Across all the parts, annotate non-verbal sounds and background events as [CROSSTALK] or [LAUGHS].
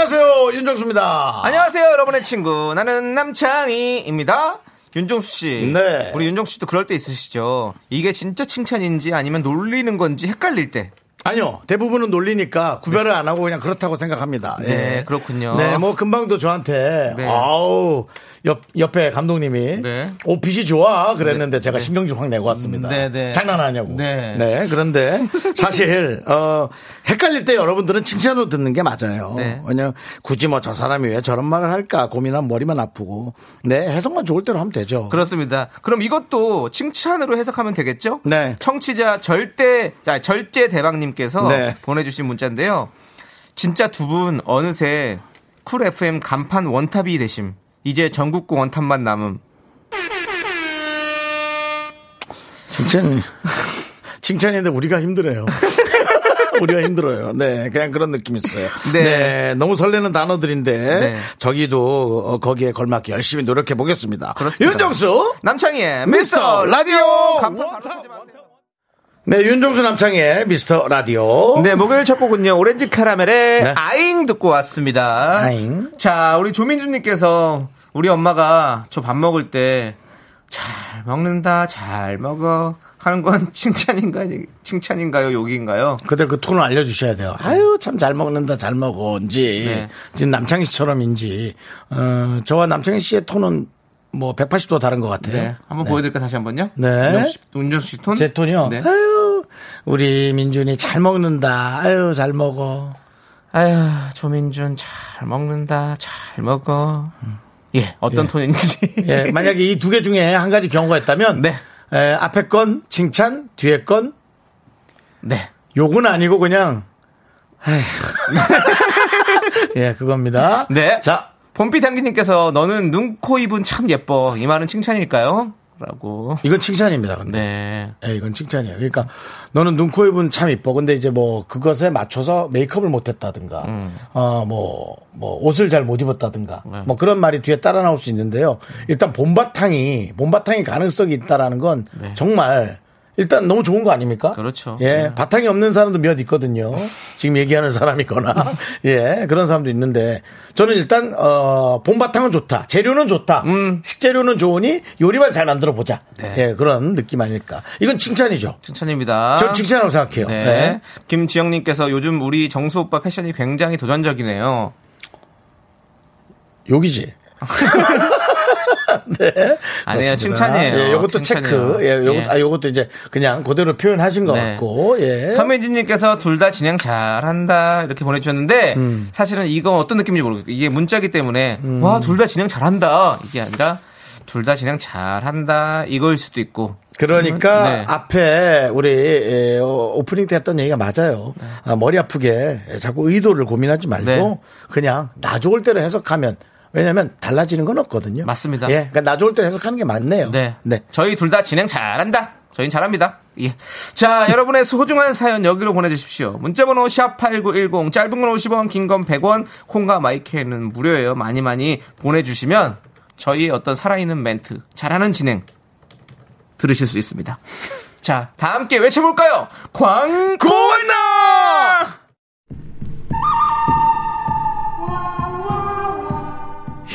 안녕하세요 윤정수입니다. 안녕하세요, 여러분의 친구. 나는 남창희입니다. 윤종수 씨. 네. 우리 윤종수 씨도 그럴 때 있으시죠? 이게 진짜 칭찬인지 아니면 놀리는 건지 헷갈릴 때. 아니요 대부분은 놀리니까 구별을 안 하고 그냥 그렇다고 생각합니다. 네, 예. 그렇군요. 네, 뭐 금방도 저한테 네. 아우 옆 옆에 감독님이 네. 오 빛이 좋아 그랬는데 제가 신경 좀확 내고 왔습니다. 네, 네. 장난하냐고. 네. 그런데 사실 어 헷갈릴 때 여러분들은 칭찬으로 듣는 게 맞아요. 네. 그냥 굳이 뭐 저 사람이 왜 저런 말을 할까 고민하면 머리만 아프고 네 해석만 좋을 대로 하면 되죠. 그렇습니다. 그럼 이것도 칭찬으로 해석하면 되겠죠? 네. 청취자 절대, 자, 절제 대박님께서 네. 보내주신 문자인데요. 진짜 두 분 어느새 쿨 FM 간판 one top이 되심. 이제 전국구 one top만 남음. 칭찬 칭찬인데 우리가 힘들어요. [LAUGHS] 우리가 힘들어요. 네, 그냥 그런 느낌 있어요. 네. 네. 너무 설레는 단어들인데 네. 저기도 어, 거기에 걸맞게 열심히 노력해 보겠습니다. 윤정수 남창희의 미스터 라디오 간 네, 윤정수 남창의 미스터 라디오. 네, 목요일 첫 곡은요, 오렌지 카라멜의 네. 아잉 듣고 왔습니다. 아잉. 자, 우리 조민주님께서 우리 엄마가 저 밥 먹을 때 잘 먹는다, 잘 먹어 하는 건 [LAUGHS] 칭찬인가요? 칭찬인가요? 욕인가요? 그대 그 톤을 알려주셔야 돼요. 아유, 참 잘 먹는다, 잘 먹어인지, 네. 지금 남창희 씨처럼인지, 어, 저와 남창희 씨의 톤은 뭐 180도 다른 것 같아요. 네. 한번 보여드릴까요? 다시 한 번요? 네. 윤정수 씨, 톤? 제 톤이요. 네. 아유, 우리 민준이 잘 먹는다. 아유, 잘 먹어. 아유, 조민준 잘 먹는다, 잘 먹어. 예, 어떤 톤인지. 예, 만약에 이 두 개 중에 한 가지 경우가 있다면, 네. 에, 앞에 건 칭찬, 뒤에 건 네. 욕은 아니고 그냥, 아휴. [LAUGHS] 예, 그겁니다. 네. 자, 봄빛 향기님께서 너는 눈, 코, 입은 참 예뻐. 이 말은 칭찬일까요? 라고. 이건 칭찬입니다. 근데. 네. 예, 이건 칭찬이에요. 그러니까 너는 눈, 코, 입은 참 이뻐. 근데 이제 뭐 그것에 맞춰서 메이크업을 못 했다든가, 어, 뭐, 뭐 옷을 잘 못 입었다든가, 네. 뭐 그런 말이 뒤에 따라 나올 수 있는데요. 일단 봄바탕이, 봄바탕이 가능성이 있다라는 건 네. 정말 일단 너무 좋은 거 아닙니까? 그렇죠. 예, 네. 바탕이 없는 사람도 몇 있거든요. 지금 얘기하는 사람이거나, [LAUGHS] 예, 그런 사람도 있는데, 저는 일단, 어, 봄바탕은 좋다. 재료는 좋다. 식재료는 좋으니 요리만 잘 만들어 보자. 음. 네. 예, 그런 느낌 아닐까. 이건 칭찬이죠. 칭찬입니다. 전 칭찬이라고 생각해요. 네. 네. 김지영님께서 요즘 우리 정수 오빠 패션이 굉장히 도전적이네요. 욕이지. [LAUGHS] [LAUGHS] 네. 그렇습니다. 칭찬이에요. 예, 요것도 칭찬이에요. 체크. 예, 요것, 예. 아, 요것도 이제 그냥 그대로 표현하신 것 네. 같고, 예. 서민진님께서 둘 다 진행 잘한다 이렇게 보내주셨는데 음. 사실은 이건 어떤 느낌인지 모르겠어요. 이게 문자기 때문에 와둘 다 진행 잘한다 이게 아니라 둘 다 진행 잘한다 이거일 수도 있고 그러니까 네. 앞에 우리 에, 어, 오프닝 때 했던 얘기가 맞아요. 아, 머리 아프게 자꾸 의도를 고민하지 말고 네. 그냥 나 좋을 대로 해석하면 왜냐하면 달라지는 건 없거든요. 맞습니다. 예, 그러니까 나 좋을 대로 해석하는 게 맞네요. 네. 네. 저희 둘 다 진행 잘한다. 저희는 잘합니다. 예. 자, 여러분의 소중한 사연 여기로 보내주십시오. 문자번호 샵8910, 짧은 건 50원, 긴 건 100원, 콩과 마이크는 무료예요. 많이 많이 보내주시면 저희의 어떤 살아있는 멘트, 잘하는 진행 들으실 수 있습니다. 자, 다 함께 외쳐볼까요? 광고 왔나!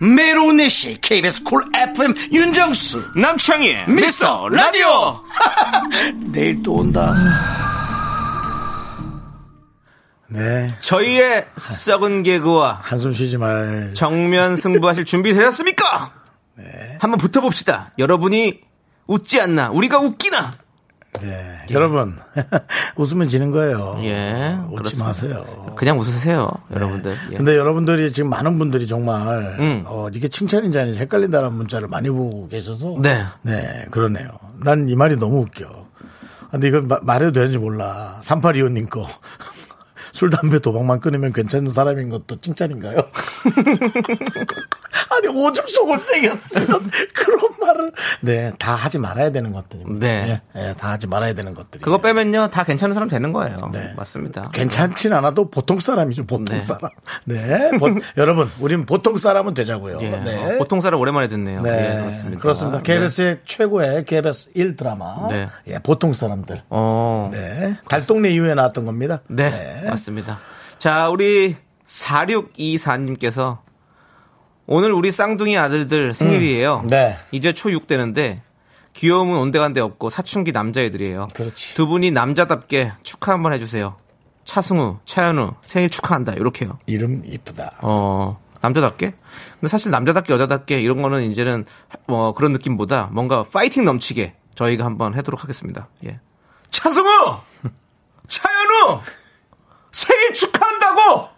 매일 오후 네시 KBS 쿨 FM 윤정수 남창희의 미스터 라디오 [LAUGHS] 내일 또 온다 네 저희의 썩은 개그와 한숨 쉬지 말 정면 승부하실 준비 되셨습니까? 한번 붙어봅시다. 여러분이 웃지 않나? 우리가 웃기나? 네. 여러분, [LAUGHS] 웃으면 지는 거예요. 예, 웃지 그렇습니다. 마세요. 그냥 웃으세요, 여러분들. 예. 근데 여러분들이 지금 많은 분들이 정말 음. 어, 이게 칭찬인지 아닌지 헷갈린다는 문자를 많이 보고 계셔서 네. 네 그러네요. 난 이 말이 너무 웃겨. 근데 이건 마- 말해도 되는지 몰라. 3825님 거. 술, 담배, 도박만 끊으면 괜찮은 사람인 것도 칭찬인가요? [LAUGHS] 아니, 오줌 속을 새겼으면 그런 말을. 네, 다 하지 말아야 되는 것들입니다. 네. 네, 다 하지 말아야 되는 것들이. 그거 빼면요, 다 괜찮은 사람 되는 거예요. 네. 맞습니다. 괜찮진 않아도 보통 사람이죠, 보통 네. 사람. 네. 보- [LAUGHS] 여러분, 우린 보통 사람은 되자고요. 예. 네. 어, 보통 사람 오랜만에 듣네요. 네. 예, 그렇습니다. 그렇습니다. KBS의 최고의 KBS 1 드라마. 네. 예, 보통 사람들. 어. 네. 달동네 이후에 나왔던 겁니다. 네, 맞습니다. 자, 우리 4624님께서 오늘 우리 쌍둥이 아들들 생일이에요. 네. 이제 초6 되는데 귀여움은 온데간데 없고 사춘기 남자애들이에요. 그렇지. 두 분이 남자답게 축하 한번 해주세요. 차승우, 차현우 생일 축하한다. 이렇게요. 이름 이쁘다. 어, 남자답게? 근데 사실 남자답게 여자답게 이런 거는 이제는 뭐 그런 느낌보다 뭔가 파이팅 넘치게 저희가 한번 하도록 하겠습니다. 예. 차승우! [LAUGHS] 차현우! 축하한다고!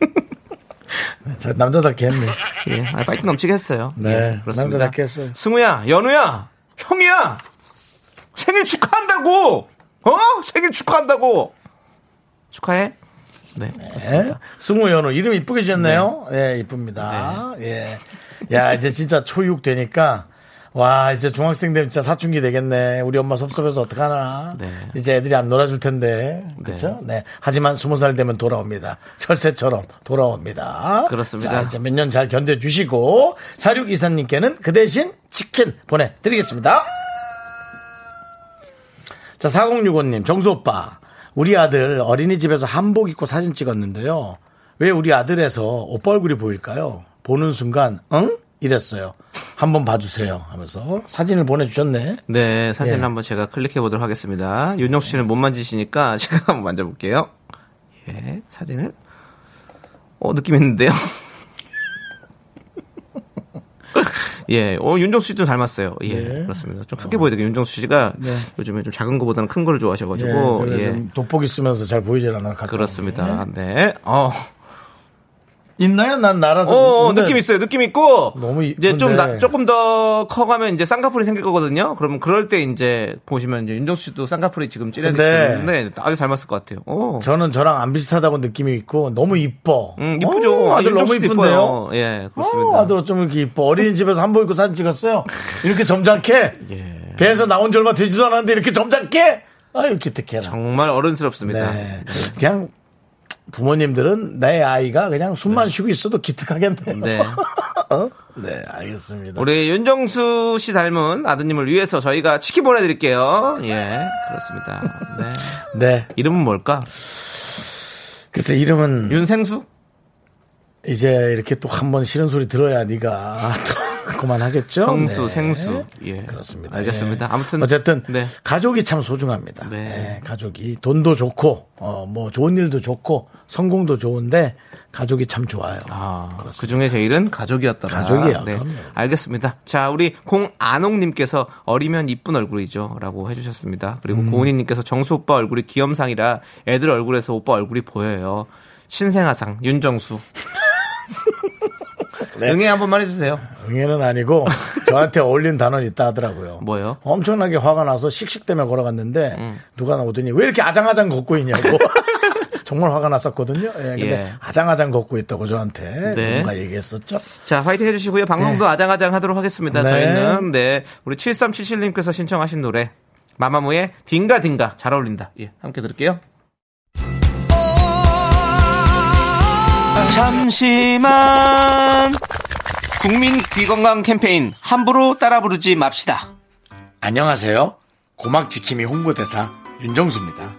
[LAUGHS] 저 남자답게 했네. 예, 아, 파이팅 넘치게 했어요. 네. 예, 그렇습니다. 남자답게 했어요. 승우야, 연우야, 형이야! 생일 축하한다고! 어? 생일 축하한다고! 축하해? 네, 네. 그렇습니다. 승우 연우 이름 이쁘게 지었네요. 예, 이쁩니다. 예. 야, 이제 진짜 초6 되니까 와, 이제 중학생 되면 진짜 사춘기 되겠네. 우리 엄마 섭섭해서 어떡하나. 네. 이제 애들이 안 놀아줄 텐데. 그렇죠? 네. 하지만 스무 살 되면 돌아옵니다. 철새처럼 돌아옵니다. 그렇습니다. 자, 이제 몇 년 잘 견뎌 주시고 사륙 이사님께는 그 대신 치킨 보내 드리겠습니다. 자, 4065님, 정수 오빠. 우리 아들 어린이집에서 한복 입고 사진 찍었는데요. 왜 우리 아들에서 오빠 얼굴이 보일까요? 보는 순간, 응? 이랬어요. 한번 봐주세요. 하면서 사진을 보내주셨네. 네, 사진을 예. 한번 제가 클릭해 보도록 하겠습니다. 윤정수 씨는 못 만지시니까 [LAUGHS] 제가 한번 만져볼게요. 예, 사진을. 어, 느낌 있는데요? [LAUGHS] 예, 어, 윤정수 씨좀 닮았어요. 예, 네. 그렇습니다. 좀 크게 보여야 되게 윤정수 씨가 요즘에 좀 작은 거보다는 큰 거를 예, 좋아하셔가지고, 제가 예. 좀 돋보기 쓰면서 잘 보이질 않아. 가까운 그렇습니다. 네. 어, 게. 있나요? 난 날아서. 어, 근데 느낌 있어요. 느낌 있고. 너무 이제 좀. 나- 조금 더 커가면 이제 쌍꺼풀이 생길 거거든요. 그러면 그럴 때 이제 보시면 이제 윤정수 씨도 쌍꺼풀이 지금 찌려져 근데 있는데 아주 닮았을 것 같아요. 오. 저는 저랑 안 비슷하다고 느낌이 있고 너무 이뻐. 음, 이쁘죠. 어, 아들 너무 이쁜데요. 예, 그렇습니다. 어, 아들 어쩜 이렇게 이뻐. 어린이집에서 한복 입고 사진 찍었어요. 이렇게 점잖게. [LAUGHS] 예. 배에서 나온 지 얼마 되지도 않았는데 이렇게 점잖게. 아유, 기특해라. 정말 어른스럽습니다. 네. 그냥 부모님들은 내 아이가 그냥 숨만 쉬고 있어도 기특하겠네요. 네. [LAUGHS] 어? 네, 알겠습니다. 우리 윤정수 씨 닮은 아드님을 위해서 저희가 치킨 보내드릴게요. 예, 그렇습니다. 네. [LAUGHS] 네. 이름은 뭘까? 글쎄 이름은 윤생수? 이제 이렇게 또 한 번 싫은 소리 들어야 네가 또 그만하겠죠. 정수, 네. 생수. 예. 그렇습니다. 알겠습니다. 예. 아무튼. 어쨌든 네. 가족이 참 소중합니다. 네. 예, 가족이 돈도 좋고 어, 뭐 좋은 일도 좋고 성공도 좋은데 가족이 참 좋아요. 아, 그 중에 제일은 가족이었더라. 가족이요, 네. 그럼요. 알겠습니다. 자, 우리 공안옥님께서 어리면 이쁜 얼굴이죠. 라고 해주셨습니다. 그리고 음. 고은희님께서 정수 오빠 얼굴이 귀염상이라 애들 얼굴에서 오빠 얼굴이 보여요. 신생아상, 윤정수. 네. 응애 한 번만 해주세요. 응애는 아니고 [LAUGHS] 저한테 어울린 단어는 있다 하더라고요. 뭐요? 엄청나게 화가 나서 씩씩 때문에 걸어갔는데 음. 누가 오더니 왜 이렇게 아장아장 걷고 있냐고. [LAUGHS] [LAUGHS] 정말 화가 났었거든요. 예, 근데 예. 아장아장 걷고 있다고 저한테 네. 누군가 얘기했었죠. 자, 화이팅 해주시고요. 방송도 아장아장 하도록 하겠습니다. 네. 저희는, 네. 우리 7377님께서 신청하신 노래. 마마무의 딩가딩가. 잘 어울린다. 예, 함께 들을게요. 잠시만. 국민 귀건강 캠페인 함부로 따라 부르지 맙시다. 안녕하세요. 고막 지킴이 홍보대사 윤정수입니다.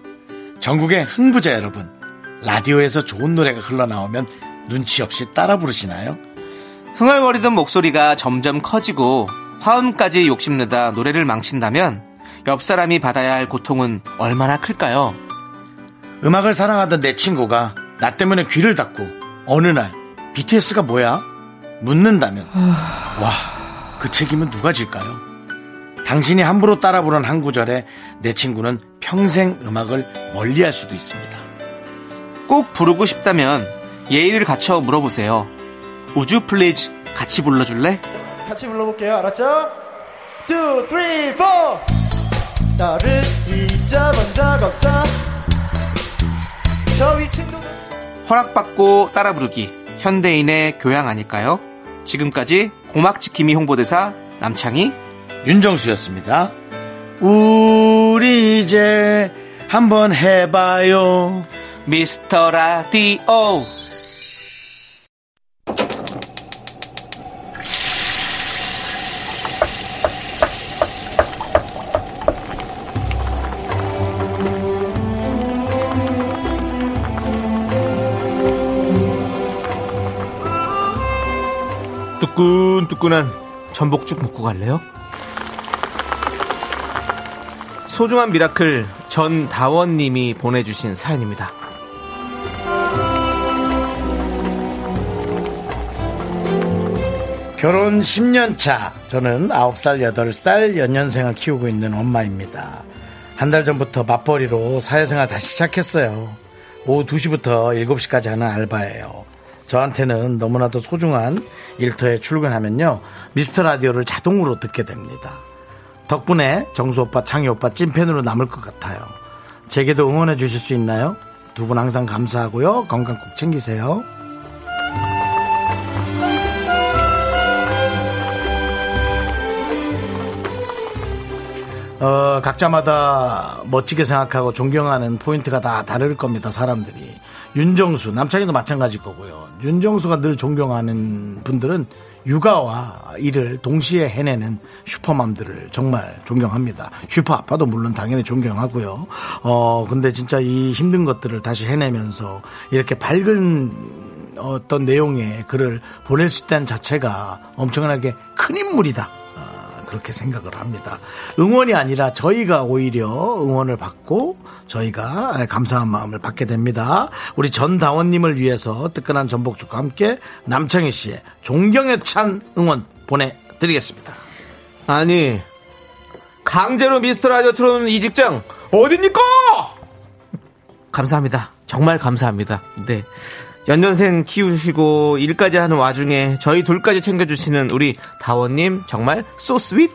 전국의 흥부자 여러분, 라디오에서 좋은 노래가 흘러나오면 눈치 없이 따라 부르시나요? 흥얼거리던 목소리가 점점 커지고 화음까지 욕심내다 노래를 망친다면 옆 사람이 받아야 할 고통은 얼마나 클까요? 음악을 사랑하던 내 친구가 나 때문에 귀를 닫고 어느 날 BTS가 뭐야? 묻는다면 와 그 책임은 누가 질까요? 당신이 함부로 따라 부른 한 구절에 내 친구는 평생 음악을 멀리 할 수도 있습니다. 꼭 부르고 싶다면 예의를 갖춰 물어보세요. would you please 같이 불러줄래? 같이 불러볼게요. 알았죠? 2, 3, 4 너를 잊어본 적 없어 저 위친구 허락받고 따라 부르기 현대인의 교양 아닐까요? 지금까지 고막지킴이 홍보대사 남창희 윤정수였습니다. 우리 이제 한번 해봐요. 미스터 라디오 뜨끈뜨끈한 전복죽 먹고 갈래요? 소중한 미라클 전다원님이 보내주신 사연입니다. 결혼 10년 차. 저는 9살, 8살 연년생을 키우고 있는 엄마입니다. 한 달 전부터 맞벌이로 사회생활 다시 시작했어요. 오후 2시부터 7시까지 하는 알바예요. 저한테는 너무나도 소중한 일터에 출근하면요. 미스터 라디오를 자동으로 듣게 됩니다. 덕분에 정수 오빠, 창희 오빠 찐팬으로 남을 것 같아요. 제게도 응원해 주실 수 있나요? 두 분 항상 감사하고요. 건강 꼭 챙기세요. 어, 각자마다 멋지게 생각하고 존경하는 포인트가 다 다를 겁니다, 사람들이. 윤정수, 남창희도 마찬가지일 거고요. 윤정수가 늘 존경하는 분들은 육아와 일을 동시에 해내는 슈퍼맘들을 정말 존경합니다. 슈퍼 아빠도 물론 당연히 존경하고요. 어, 근데 진짜 이 힘든 것들을 다시 해내면서 이렇게 밝은 어떤 내용의 글을 보낼 수 있다는 자체가 엄청나게 큰 인물이다. 아, 그렇게 생각을 합니다. 응원이 아니라 저희가 오히려 응원을 받고 저희가 감사한 마음을 받게 됩니다. 우리 전다원님을 위해서 뜨끈한 전복죽과 함께 남창희 씨의 존경에 찬 응원 보내드리겠습니다. 아니 강제로 미스터 라디오 틀어놓는 이 직장 어딥니까? 감사합니다. 정말 감사합니다. 네. 연년생 키우시고 일까지 하는 와중에 저희 둘까지 챙겨주시는 우리 다원님 정말 so sweet.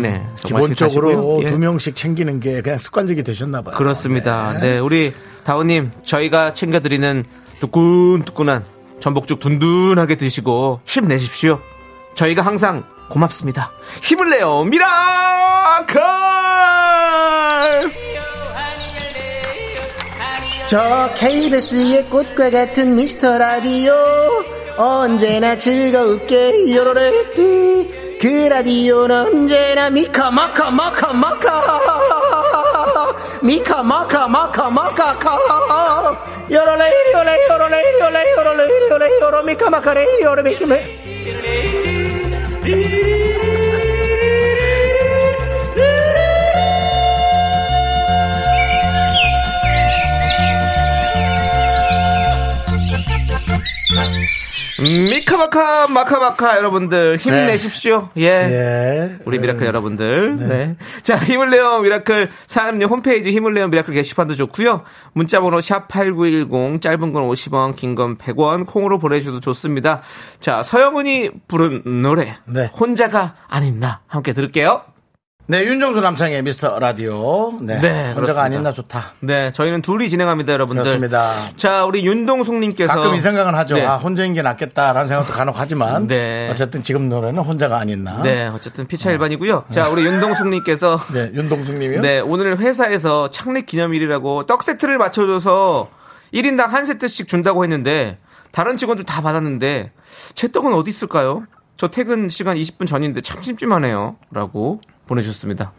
네. 정말 기본적으로. 예. 두 명씩 챙기는 게 그냥 습관적이 되셨나 봐요. 그렇습니다. 네. 우리 다원님 저희가 챙겨드리는 뜨끈뜨끈한 전복죽 든든하게 드시고 힘내십시오. 저희가 항상 고맙습니다. 힘을 내요 미라클! 저 KBS의 꽃과 같은 미스터 라디오. 언제나 즐거울게 요로레 그 라디오는 언제나 미카 마카 마카 마카. 미카 마카 마카 마카 카. 요로레 요로레 요로레 요로레 요로레 요로레 요로 미카 마카레 요로 미카 미카마카 마카마카 여러분들 힘내십시오. 예. 예. 우리 미라클 여러분들. 네. 자, 힘을 내요 미라클 사연은 홈페이지 힘을 내요 미라클 게시판도 좋고요. 문자 번호 샵8910 짧은 건 50원, 긴 건 100원 콩으로 보내 주셔도 좋습니다. 자, 서영은이 부른 노래 네. 혼자가 아닌 나 함께 들을게요. 네, 윤정수 남창희의 미스터 라디오. 네. 네, 혼자가 그렇습니다. 아닌 나 좋다. 네, 저희는 둘이 진행합니다, 여러분들. 그렇습니다. 자, 우리 윤동숙 님께서 가끔 이 생각은 하죠. 네. 아, 혼자인 게 낫겠다라는 생각도 간혹 하지만. 네. 어쨌든 지금 노래는 혼자가 아닌 나. 네, 어쨌든 피차 일반이고요. 자, 우리 윤동숙 님께서 [LAUGHS] 네, 윤동숙 님이요? 네, 오늘 회사에서 창립 기념일이라고 떡 세트를 맞춰줘서 1인당 한 세트씩 준다고 했는데 다른 직원들 다 받았는데 제 떡은 어디 있을까요? 저 퇴근 시간 20분 전인데 참 심심하네요. 라고 보내주셨습니다.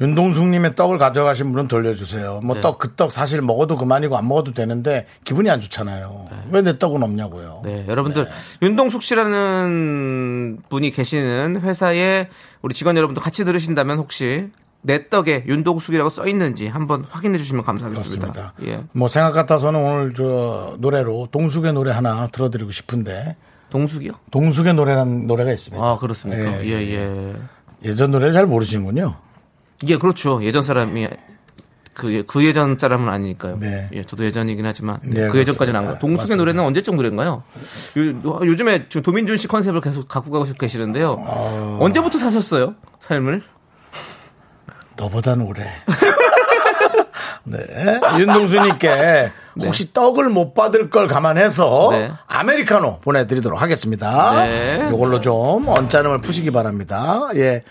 윤동숙 님의 떡을 가져가신 분은 돌려주세요. 뭐 네. 떡, 그떡 사실 먹어도 그만이고 안 먹어도 되는데 기분이 안 좋잖아요. 왜내 떡은 없냐고요. 네, 여러분들 윤동숙 씨라는 분이 계시는 회사에 우리 직원 여러분도 같이 들으신다면 혹시 내 떡에 윤동숙이라고 써 있는지 한번 확인해 주시면 감사하겠습니다. 그렇습니다. 예. 뭐 생각 같아서는 오늘 저 노래로 동숙의 노래 하나 들어드리고 싶은데 동숙이요? 동숙의 노래라는 노래가 있습니다. 아, 그렇습니까? 예, 예, 예. 예전 노래를 잘 모르시는군요. 예, 그렇죠. 예전 사람이 그, 그 예전 사람은 아니니까요. 네. 예, 저도 예전이긴 하지만 네, 그 예전까지는 안 그렇습니다. 가. 동숙의 맞습니다. 노래는 언제적 노래인가요? 요, 요 즘에 지금 도민준 씨 컨셉을 계속 갖고 가고 계시는데요. 아. 언제부터 사셨어요? 삶을? 너보단 오래. [LAUGHS] 네. 윤동수님께 혹시 떡을 못 받을 걸 감안해서 네. 아메리카노 보내드리도록 하겠습니다. 네. 이걸로 좀 언짢음을 푸시기 바랍니다. 예.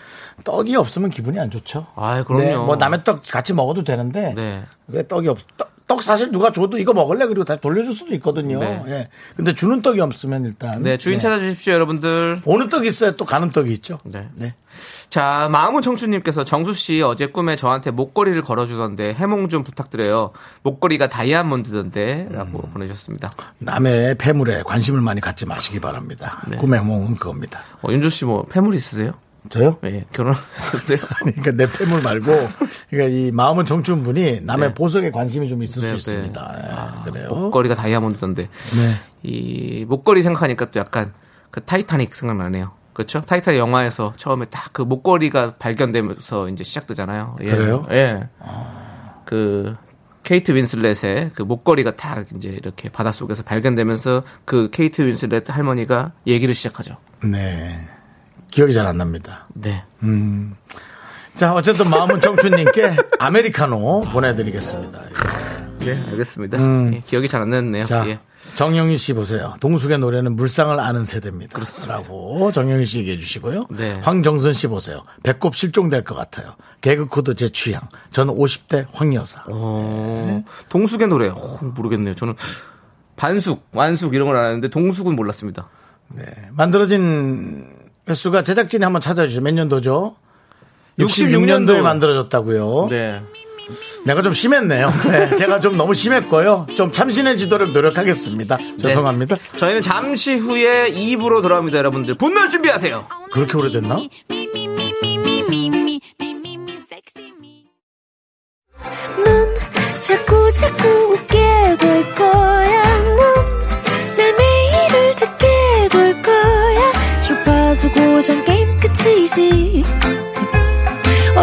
떡이 없으면 기분이 안 좋죠. 아이, 그럼요. 네, 뭐 남의 떡 같이 먹어도 되는데 네. 왜 떡이 없? 떡, 떡 사실 누가 줘도 이거 먹을래 그리고 다시 돌려줄 수도 있거든요. 네. 예. 근데 주는 떡이 없으면 일단 네, 주인 네. 찾아주십시오, 여러분들. 오는 떡이 있어야 또 가는 떡이 있죠. 네. 네. 자, 마음은 청춘님께서 정수 씨 어제 꿈에 저한테 목걸이를 걸어주던데 해몽 좀 부탁드려요. 목걸이가 다이아몬드던데 라고 음. 보내주셨습니다. 남의 폐물에 관심을 많이 갖지 마시기 바랍니다. 네. 꿈의梦은 그겁니다. 어, 윤주 씨뭐 패물 있으세요? 저요? 예, 결혼하셨어요? [LAUGHS] 그러니까 내 폐물 말고, 그러니까 이 마음은 청춘 분이 남의 네. 보석에 관심이 좀 있을 네, 수 네. 있습니다. 예, 아, 그래요. 목걸이가 다이아몬드던데. 네. 이 목걸이 생각하니까 또 약간 그 타이타닉 생각나네요. 그렇죠? 타이타닉 영화에서 처음에 딱 그 목걸이가 발견되면서 이제 시작되잖아요. 예. 그래요? 예. 그 케이트 윈슬렛의 그 목걸이가 딱 이제 이렇게 바닷속에서 발견되면서 그 케이트 윈슬렛 할머니가 얘기를 시작하죠. 네. 기억이 잘 안 납니다. 네. 자, 어쨌든 마음은 청춘님께 아메리카노 보내드리겠습니다. 네, 알겠습니다. 예, 기억이 잘안 나네요. 음. 자, 예. 정영희 씨 보세요. 동숙의 노래는 물상을 아는 세대입니다. 라고 정영희 씨 얘기해 주시고요. 네. 황정선 씨 보세요. 배꼽 실종될 것 같아요. 개그 코드 제 취향. 저는 50대 황여사. 어, 동숙의 노래 어, 모르겠네요. 저는 반숙, 완숙 이런 걸 아는데 동숙은 몰랐습니다. 네. 만들어진 횟수가 제작진이 한번 찾아주죠. 몇 년도죠? 66년도에 66년도. 만들어졌다고요. 네. 내가 좀 심했네요. 네, 제가 좀 너무 심했고요. 좀 참신해지도록 노력하겠습니다. 죄송합니다. 저희는 잠시 후에 2부로 돌아옵니다, 여러분들. 분노를 준비하세요. 그렇게 오래됐나? 넌 자꾸 자꾸 웃게 될 거야. 넌내 매일을 듣게 될 거야. 주파수 고정 게임 끝이지.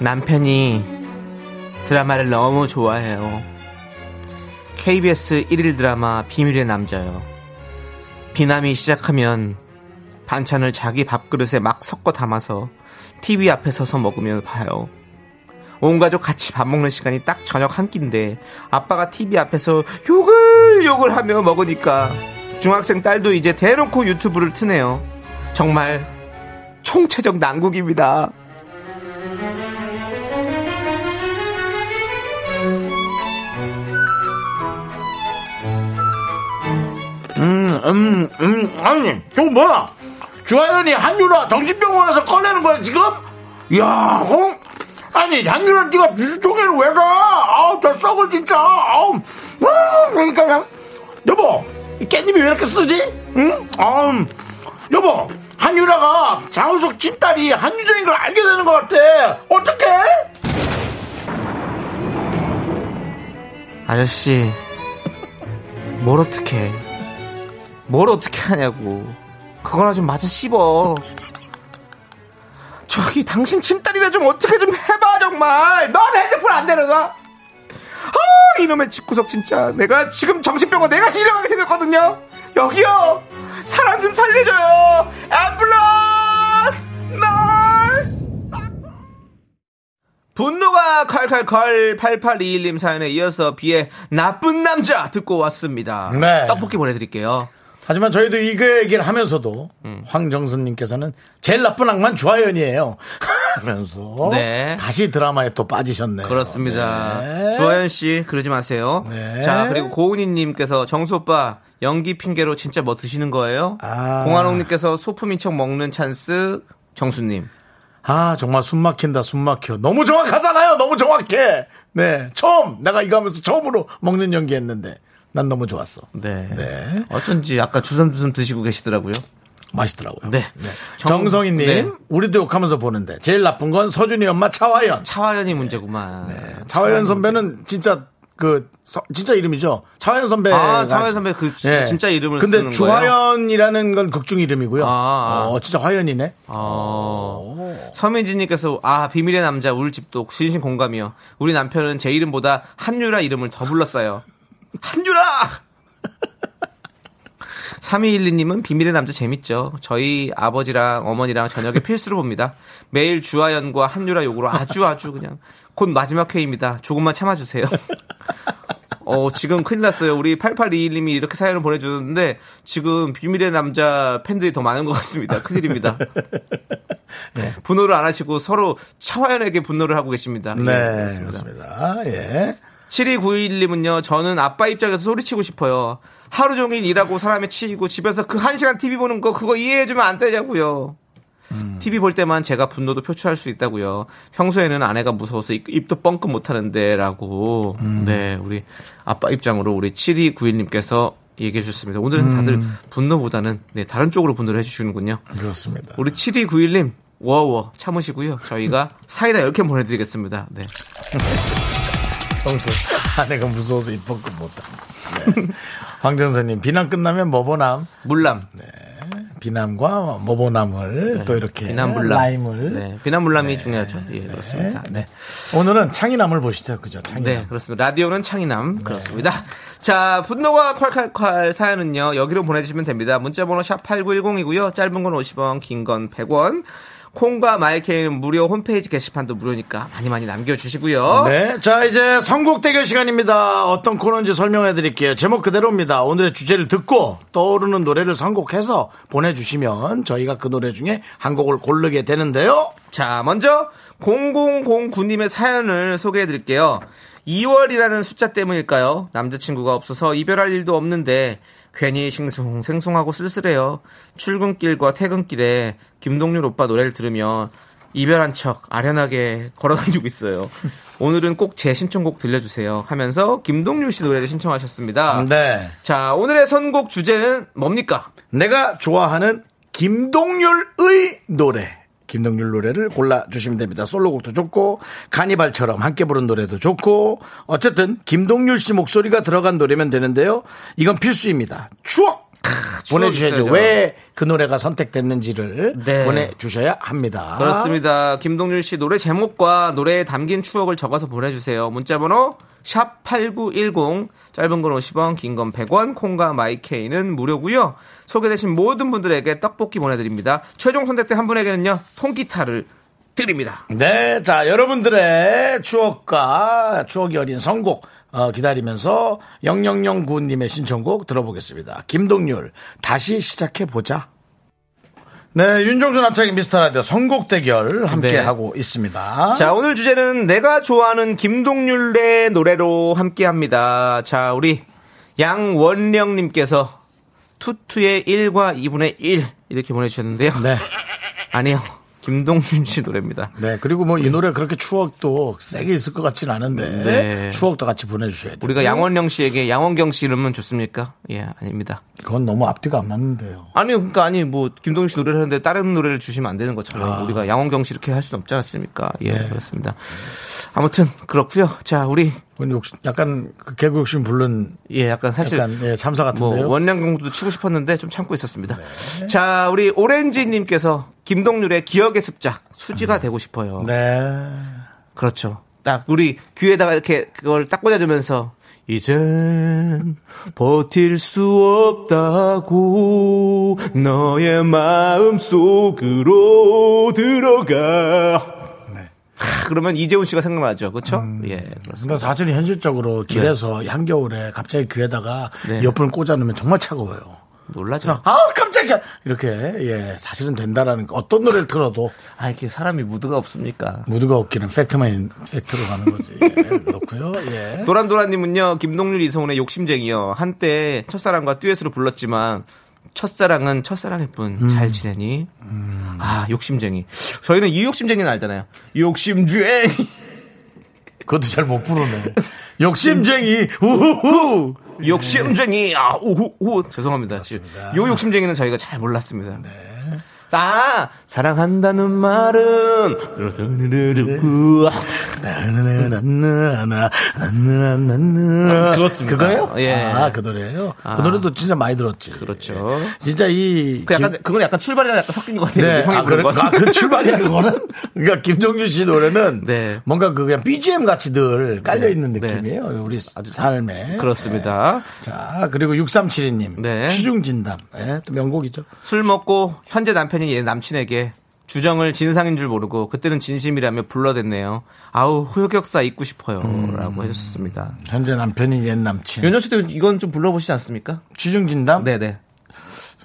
남편이 드라마를 너무 좋아해요. KBS 1일 드라마 비밀의 남자요. 비남이 시작하면 반찬을 자기 밥그릇에 막 섞어 담아서 TV 앞에 서서 먹으며 봐요. 온 가족 같이 밥 먹는 시간이 딱 저녁 한 끼인데 아빠가 TV 앞에서 욕을 욕을 하며 먹으니까 중학생 딸도 이제 대놓고 유튜브를 트네요. 정말 총체적 난국입니다. 음, 음, 음, 아니, 저거 뭐야? 주하연이 한유라 정신병원에서 꺼내는 거야, 지금? 야, 어? 아니, 한유라 네가 유수총회를 왜 가? 아우, 저 썩을 진짜. 아우, 아, 그러니까 그냥, 여보, 이 깻잎이 왜 이렇게 쓰지? 응? 아우, 여보, 한유라가 장우석 친딸이 한유정인 걸 알게 되는 것 같아. 어떡해? 아저씨, 뭘 어떻게, 뭘 어떻게 하냐고. 그거나 좀 맞아 씹어. 저기 당신 침딸이라 좀 어떻게 좀 해봐 정말. 넌 핸드폰 안 내려가. 아 이놈의 집구석 진짜. 내가 지금 정신병원 내가 실려가게 생겼거든요. 여기요. 사람 좀 살려줘요. 앰뷸런스 너스. 분노가 칼칼칼 8821님 사연에 이어서 비의 나쁜 남자 듣고 왔습니다. 네. 떡볶이 보내드릴게요. 하지만 저희도 이거 얘기를 하면서도 음. 황정선님께서는 제일 나쁜 악만 주하연이에요. [LAUGHS] 하면서 네. 다시 드라마에 또 빠지셨네요. 그렇습니다. 네. 주하연 씨 그러지 마세요. 네. 자 그리고 고은희님께서 정수 오빠 연기 핑계로 진짜 뭐 드시는 거예요? 아. 공한옥님께서 소품인 척 먹는 찬스 정수님. 아 정말 숨 막힌다 숨 막혀. 너무 정확하잖아요. 너무 정확해. 네 처음 내가 이거 하면서 처음으로 먹는 연기했는데 난 너무 좋았어. 네. 네. 어쩐지 아까 주섬주섬 드시고 계시더라고요. 맛있더라고요. 네. 정- 정성희님 네. 우리도 욕하면서 보는데 제일 나쁜 건 서준이 엄마 차화연. 차화연이 문제구만. 네. 차화연 선배는 진짜 그 서- 진짜 이름이죠. 차화연 선배. 아, 차화연 선배 그 지- 진짜 이름을 근데 쓰는 주화연이라는 건 극중 이름이고요. 아, 아. 어, 진짜 화연이네. 어. 서민지님께서 아 비밀의 남자 울 집도 진심 공감이요. 우리 남편은 제 이름보다 한유라 이름을 더 불렀어요. 한유라. [LAUGHS] 3212님은 비밀의 남자 재밌죠. 저희 아버지랑 어머니랑 저녁에 필수로 봅니다. 매일 주하연과 한유라 욕으로 아주 아주 그냥 곧 마지막 회입니다. 조금만 참아주세요. 어, 지금 큰일 났어요. 우리 8821님이 이렇게 사연을 보내주는데 지금 비밀의 남자 팬들이 더 많은 것 같습니다. 큰일입니다. 분노를 안 하시고 서로 차화연에게 분노를 하고 계십니다. 예, 네, 그렇습니다. 그렇습니다. 예. 7291님은요, 저는 아빠 입장에서 소리치고 싶어요. 하루 종일 일하고 사람에 치이고 집에서 그 한 시간 TV 보는 거 그거 이해해주면 안 되냐고요. TV 볼 때만 제가 분노도 표출할 수 있다고요. 평소에는 아내가 무서워서 입- 입도 뻥끗 못 하는데라고. 네, 우리 아빠 입장으로 우리 7291님께서 얘기해 주셨습니다. 오늘은 다들 분노보다는 네, 다른 쪽으로 분노를 해 주시는군요. 그렇습니다. 우리 7291님, 워워 참으시고요. 저희가 사이다 10캔 보내드리겠습니다. 네. [LAUGHS] 평소 [LAUGHS] 아내가 무서워서 입번껏 못다. 네. 황정선님 비남 끝나면 머보남 물남. 비남과 머보남을 또 이렇게 비남불남. 라임을 네, 비남불남이 중요하죠. 예, 그렇습니다. 네. 오늘은 창이남을 보시죠, 그죠? 창이남. 네, 그렇습니다. 라디오는 창이남. 그렇습니다. 자, 분노가 콸콸콸 사연은요, 여기로 보내 주시면 됩니다. 문자 번호 샵 8910이고요. 짧은 건 50원, 긴 건 100원. 콩과 마이케이는 무료 홈페이지 게시판도 무료니까 많이 많이 남겨주시고요. 네, 자 이제 선곡 대결 시간입니다. 어떤 코너인지 설명해 드릴게요. 제목 그대로입니다. 오늘의 주제를 듣고 떠오르는 노래를 선곡해서 보내주시면 저희가 그 노래 중에 한 곡을 고르게 되는데요. 자, 먼저 0009님의 사연을 소개해 드릴게요. 2월이라는 숫자 때문일까요? 남자친구가 없어서 이별할 일도 없는데 괜히 싱숭 생숭하고 쓸쓸해요. 출근길과 퇴근길에 김동률 오빠 노래를 들으며 이별한 척 아련하게 걸어다니고 있어요. 오늘은 꼭 제 신청곡 들려주세요. 하면서 김동률 씨 노래를 신청하셨습니다. 네, 자, 오늘의 선곡 주제는 뭡니까? 내가 좋아하는 김동률의 노래. 김동률 노래를 골라주시면 됩니다. 솔로곡도 좋고, 카니발처럼 함께 부른 노래도 좋고, 어쨌든, 김동률 씨 목소리가 들어간 노래면 되는데요. 이건 필수입니다. 추억! 보내주셔야죠. 있어야죠. 왜 그 노래가 선택됐는지를 네. 보내주셔야 합니다. 그렇습니다. 김동률 씨 노래 제목과 노래에 담긴 추억을 적어서 보내주세요. 문자번호 샵8910 짧은 건 50원 긴 건 100원 콩과 마이케이는 무료고요. 소개되신 모든 분들에게 떡볶이 보내드립니다. 최종 선택된 한 분에게는요 통기타를 드립니다. 네, 자, 여러분들의 추억과 추억이 어린 선곡, 어, 기다리면서 0009님의 신청곡 들어보겠습니다. 김동률, 다시 시작해보자. 네, 윤종수 남창희 미스터 라디오 선곡 대결 함께 네. 하고 있습니다. 자 오늘 주제는 내가 좋아하는 김동률의 노래로 함께합니다. 자 우리 양원령님께서 투투의 1과 2분의 1 이렇게 보내주셨는데요. 네. [LAUGHS] 아니요. 김동률 씨 노래입니다. 네, 그리고 뭐 이 노래 그렇게 추억도 세게 있을 것 같진 않은데, 네. 추억도 같이 보내주셔야 돼요. 우리가 양원령 씨에게 양원경 씨 이러면 좋습니까? 예, 아닙니다. 그건 너무 앞뒤가 안 맞는데요. 아니요, 그러니까 아니 뭐 김동률 씨 노래를 하는데 다른 노래를 주시면 안 되는 것처럼 우리가 양원경 씨 이렇게 할 수는 없지 않습니까? 예, 그렇습니다. 아무튼 그렇고요. 자, 우리 그건 욕심, 약간 그 개그 욕심 부른 예, 약간 사실 약간 예, 참사 뭐 같은데요. 원량공도 치고 싶었는데 좀 참고 있었습니다. 자, 우리 오렌지님께서 김동률의 기억의 습작 수지가 되고 싶어요. 네. 그렇죠. 딱 우리 귀에다가 이렇게 그걸 딱 꽂아주면서 이젠 버틸 수 없다고 너의 마음 속으로 들어가. 탁, 그러면 이재훈 씨가 생각나죠, 그렇죠? 예, 그렇습니다. 근데 사실 현실적으로 길에서 한겨울에 갑자기 귀에다가 네. 이어폰을 꽂아 놓으면 정말 차가워요. 놀라죠. 아 깜짝이야 이렇게 예 사실은 된다라는 거. 어떤 노래를 틀어도 아, 이렇게 사람이 무드가 없습니까? 무드가 없기는 팩트만 팩트로 가는 거지 예, 그렇고요 예. [LAUGHS] 도란도란님은요, 김동률 이성훈의 욕심쟁이요. 한때 첫사랑과 듀엣으로 불렀지만, 첫사랑은 첫사랑일 뿐, 잘 지내니? 아, 욕심쟁이. 저희는 이 욕심쟁이는 알잖아요. 욕심쟁이. [LAUGHS] 그것도 잘 못 부르네 [LAUGHS] 욕심쟁이 우후후 욕심쟁이. 아, 우후, 우후. 죄송합니다. 지금 요 욕심쟁이는 저희가 잘 몰랐습니다. 자, 사랑한다는 말은 아, 그렇습니다. 그거예요? 아, 예. 아, 그 노래예요. 아. 그 노래도 아. 진짜 많이 들었지. 그렇죠. 예. 진짜 이 그 약간 김... 그건 약간 출발이랑 약간 섞인 것 같아요. 네. 아, 그래? 아, 그 출발이 [LAUGHS] 그거는. 그러니까 김종규 씨 노래는 네. 뭔가 그 그냥 BGM 같이 늘 깔려 네. 있는 네. 느낌이에요. 네. 우리 아주 삶에. 그렇습니다. 네. 자, 그리고 6372님. 네. 취중진담. 네, 또 명곡이죠. 술 먹고 현재 남편 이얘 남친에게 주정을 진상인 줄 모르고 그때는 진심이라며 불러댔네요. 아우 호격사 잊고 싶어요. 라고 해주셨습니다. 현재 남편이 옛 남친. 윤정 씨도 이건 좀 불러보시지 않습니까? 취중진담? 네네.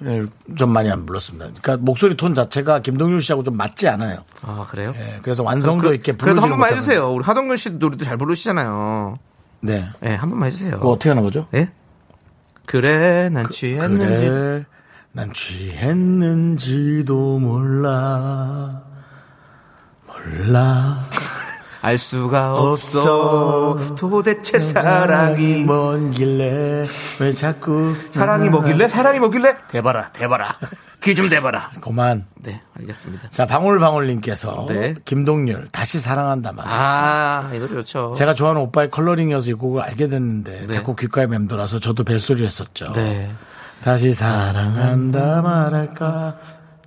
예, 좀 많이 안 불렀습니다. 그러니까 목소리 톤 자체가 김동률 씨하고 좀 맞지 않아요. 아 그래요? 예, 그래서 완성도 있게 그래도 부르지 한 번만 해주세요. 우리 하동균 씨 노래도 잘 부르시잖아요. 네. 네, 한 번만 해주세요. 그거 어떻게 하는 거죠? 예? 그래 난 취했는지 그래, 난 취했는지도 몰라. 몰라. 알 수가 없어. 도대체 사랑이 먼 길래 왜 자꾸 사랑이 뭐길래 사랑이 뭐길래 대봐라 대봐라 귀 좀 대봐라. 그만. 네 알겠습니다. 자 방울방울님께서 네. 김동률 다시 사랑한다 말. 아이 노래 좋죠. 제가 좋아하는 오빠의 컬러링이어서 이 곡을 알게 됐는데 네. 자꾸 귓가에 맴돌아서 저도 벨소리 했었죠. 네. 다시 사랑한다 말할까.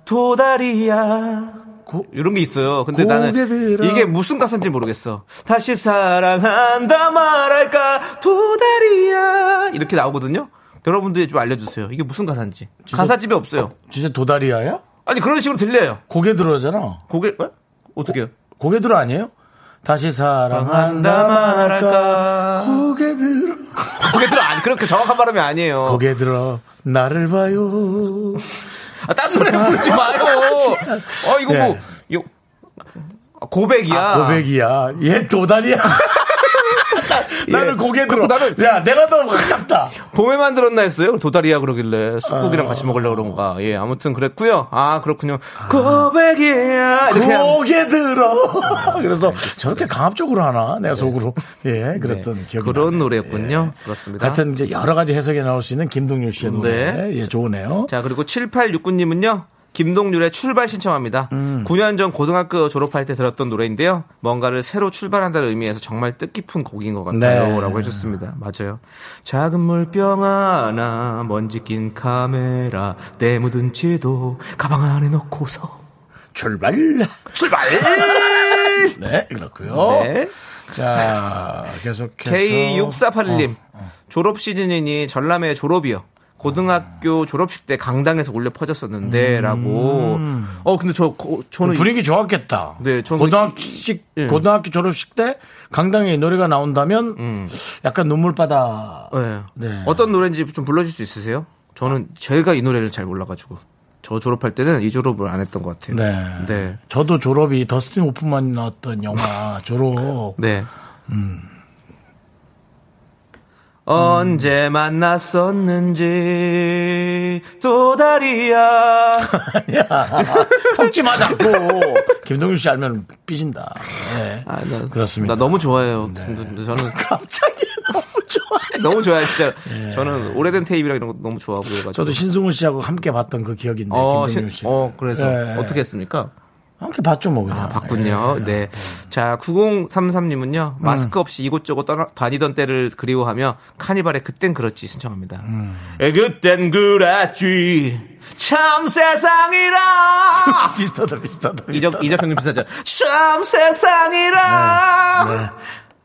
도다리야. 고- 이런 게 있어요. 근데 나는. 이게 무슨 가사인지 모르겠어. 다시 사랑한다 말할까 도다리야 이렇게 나오거든요. 여러분들이 좀 알려주세요. 이게 무슨 가사인지. 가사집에 없어요. 진짜 도다리야야? 아니 그런 식으로 들려요. 고개 들어잖아. 고개 어? 어떻게요? 고개 들어 아니에요? 다시 사랑한다. 말할까. 고개 들어. 고개 들어 아니 그렇게 정확한 발음이 아니에요. 고개 들어 나를 봐요. 아, 딴 노래 부르지 마요. [LAUGHS] 어 이거 뭐 아, 고백이야. 아, 고백이야. 얘 도다리야. [LAUGHS] [LAUGHS] 나는 고개 들어. 나는- 야, 내가 더 가깝다. 봄에 만 들었나 했어요. 도다리야 그러길래 아. 쑥국이랑 같이 먹으려고 그런가. 예, 아무튼 그랬고요. 아 그렇군요. 고백이야 고개 들어. [LAUGHS] 그래서 저렇게 강압적으로 하나? 내가 속으로. 예, 그랬던 기억이 네. 그런 나네요. 노래였군요. 그렇습니다. 하여튼 이제 여러 가지 해석이 나올 수 있는 김동률 씨의 노래. 네. 예, 좋으네요. 자 그리고 7869님은요. 김동률의 출발 신청합니다. 음. 9년 전 고등학교 졸업할 때 들었던 노래인데요. 뭔가를 새로 출발한다는 의미에서 정말 뜻깊은 곡인 것 같아요. 네. 라고 해줬습니다. 맞아요. 작은 물병 하나, 먼지 낀 카메라, 때 묻은 지도 가방 안에 넣고서 출발. 출발! [LAUGHS] 네, 그렇고요. 네. 자, 계속해서. K6481님 어, 졸업 시즌이니 전람회 졸업이요. 고등학교 졸업식 때 강당에서 울려 퍼졌었는데라고. 어 근데 저 고- 저는 음. 분위기 좋았겠다. 네, 저는 고등학식 이- 예. 고등학교 졸업식 때 강당에 이 노래가 나온다면 약간 눈물바다. 네. 네. 어떤 노래인지 좀 불러줄 수 있으세요? 저는 제가 이 노래를 잘 몰라가지고 저 졸업할 때는 이 졸업을 안 했던 것 같아요. 네. 네. 저도 졸업이 더스틴 호프만 나왔던 영화 [LAUGHS] 졸업. 네. 언제 만났었는지 또 다리야 속지 마자 않고 김동률 씨 알면 삐진다. 네. 아, 나, 그렇습니다. 나 너무 좋아해요. 근데 저는 [LAUGHS] 갑자기 너무 좋아해. 너무 좋아요, 진짜. 저는 오래된 테이프랑 이런 거 너무 좋아하고 그래가지고. 저도 신승훈 씨하고 함께 봤던 그 기억인데 어, 김동률 신- 씨. 어, 그래서 네. 어떻게 했습니까? 함께 봤죠 뭐 그냥. 아, 봤군요. 네. 자, 9033님은요, 마스크 없이 이곳저곳 떠나, 다니던 때를 그리워하며, 카니발의 그땐 그렇지 신청합니다. 에, 그땐 그랬지. 참 세상이라! [LAUGHS] 비슷하다 비슷하다. 이적, 이적 형님 비슷하죠? 참 세상이라! 네.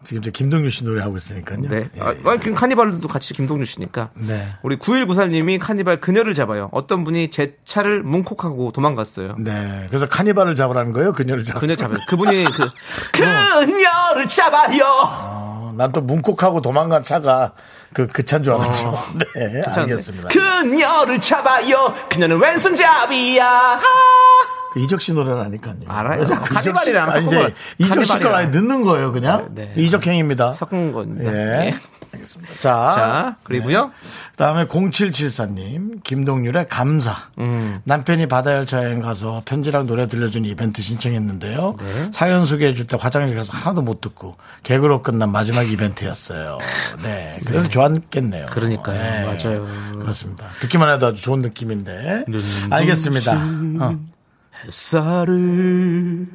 지금 저 김동률 씨 노래 하고 있으니까요. 네. 예. 아, 아, 그 카니발도 같이 김동률 씨니까. 네. 우리 9193님이 카니발 그녀를 잡아요. 어떤 분이 제 차를 뭉콕하고 도망갔어요. 네. 그래서 카니발을 잡으라는 거예요? 그녀를 잡. 그녀 잡아요. 그분이 그, [LAUGHS] 그녀를 잡아요! 아, 난또 문콕하고 도망간 차가 그, 그 차인 줄 알았죠. 어. [LAUGHS] 네, 알겠습니다. 그녀를 잡아요. 그녀는 왼손잡이야. 그 이적 씨 노래는 아니까요. 알아요. 그래서 그 카니발이랑 섞은 이제 거- 이적 씨 걸. 아예 넣는 거예요, 그냥. 네, 네. 이적행입니다. 섞은 겁니다. 예. 예. 알겠습니다. 자, 자, 그리고요. 다음에 0774님, 김동률의 감사. 음. 남편이 바다 열차 여행 가서 편지랑 노래 들려주는 이벤트 신청했는데요. 네. 사연 소개해줄 때 화장실 가서 하나도 못 듣고 개그로 끝난 마지막 이벤트였어요. 네. 그래서 좋았겠네요. 그러니까요. 네. 맞아요. 그렇습니다. 듣기만 해도 아주 좋은 느낌인데. 알겠습니다. 어. 햇살을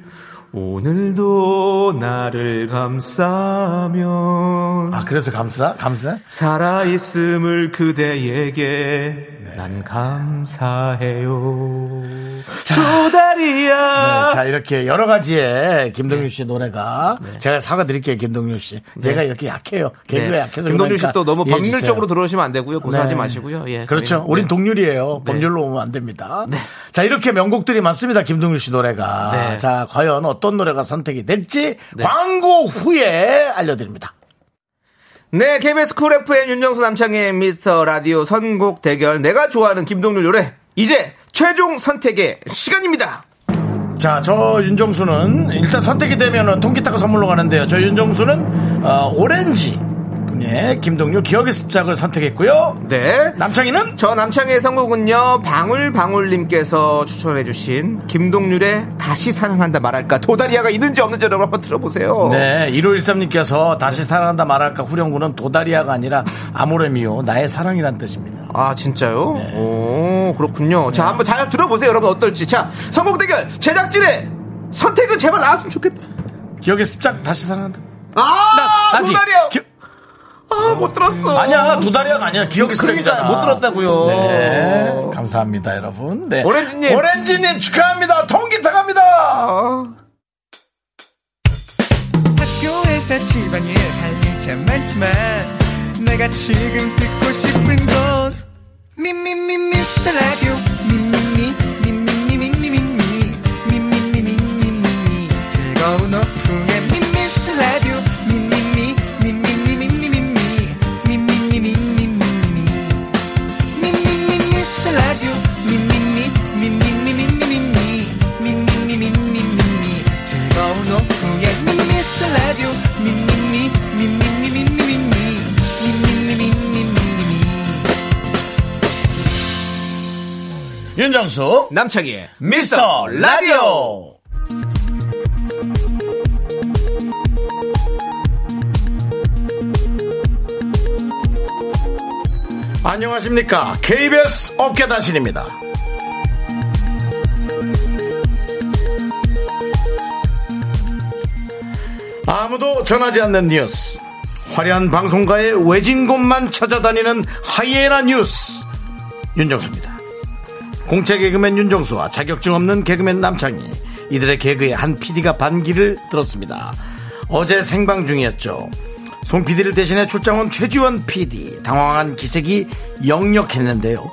오늘도 나를 감싸면 아, 그래서 감사? 감사? 살아 있음을 그대에게 난 감사해요. 두 다리야. 네, 자, 이렇게 여러 가지의 김동률 씨 노래가 제가 사과드릴게요, 김동률 씨. 얘가 이렇게 약해요. 개그가 네. 약해서 김동률 그러니까 씨또 너무. 법률적으로 들어오시면 안 되고요. 고소하지 네. 마시고요. 예, 그렇죠. 우린 네. 동률이에요. 네. 법률로 오면 안 됩니다. 자, 이렇게 명곡들이 많습니다. 김동률 씨 노래가. 네. 자, 과연 어떤 노래가 선택이 될지 광고 후에 알려드립니다. 네, KBS 쿨 FM 윤정수 남창희의 미스터 라디오 선곡 대결 내가 좋아하는 김동률 노래 이제 최종 선택의 시간입니다. 자, 저 윤정수는 일단 선택이 되면 통기타가 선물로 가는데요. 저 윤정수는 어, 오렌지 분의 김동률 기억의 습작을 선택했고요. 네. 남창희는 저 남창의 선곡은요 방울방울님께서 추천해주신 김동률의 다시 사랑한다 말할까 도다리아가 있는지 없는지 여러분 한번 들어보세요. 네, 1513님께서 다시 사랑한다 말할까 후렴구는 도다리아가 아니라 아모레미오 나의 사랑이란 뜻입니다. 아 진짜요? 네. 오 그렇군요. 자 한번 잘 들어보세요 여러분 어떨지. 자 선곡 대결 제작진의 선택은 제발 나왔으면 좋겠다. 기억의 습작 다시 사랑한다. 아 나지? 도다리아. 기- 아 못 들었어. 아니야, 도다리아가 아니야. 그러니까 습작이잖아. 못 들었다고요. 네, 감사합니다, 여러분. 네. 오렌지님. 오렌지님 축하합니다. 통기타 갑니다. 아. 학교에서 집안일 할일참 많지만 내가 지금 듣고 싶은 건 미미미 미스터 라디오 윤정수, 남창희의 미스터 라디오. 안녕하십니까. KBS 업계단신입니다. 아무도 전하지 않는 뉴스. 화려한 방송가의 외진 곳만 찾아다니는 하이에나 뉴스. 윤정수입니다. 공채 개그맨 윤정수와 자격증 없는 개그맨 남창희 이들의 개그에 한 PD가 반기를 들었습니다. 어제 생방 중이었죠. 송 PD를 대신해 출장 온 최지원 PD 당황한 기색이 역력했는데요.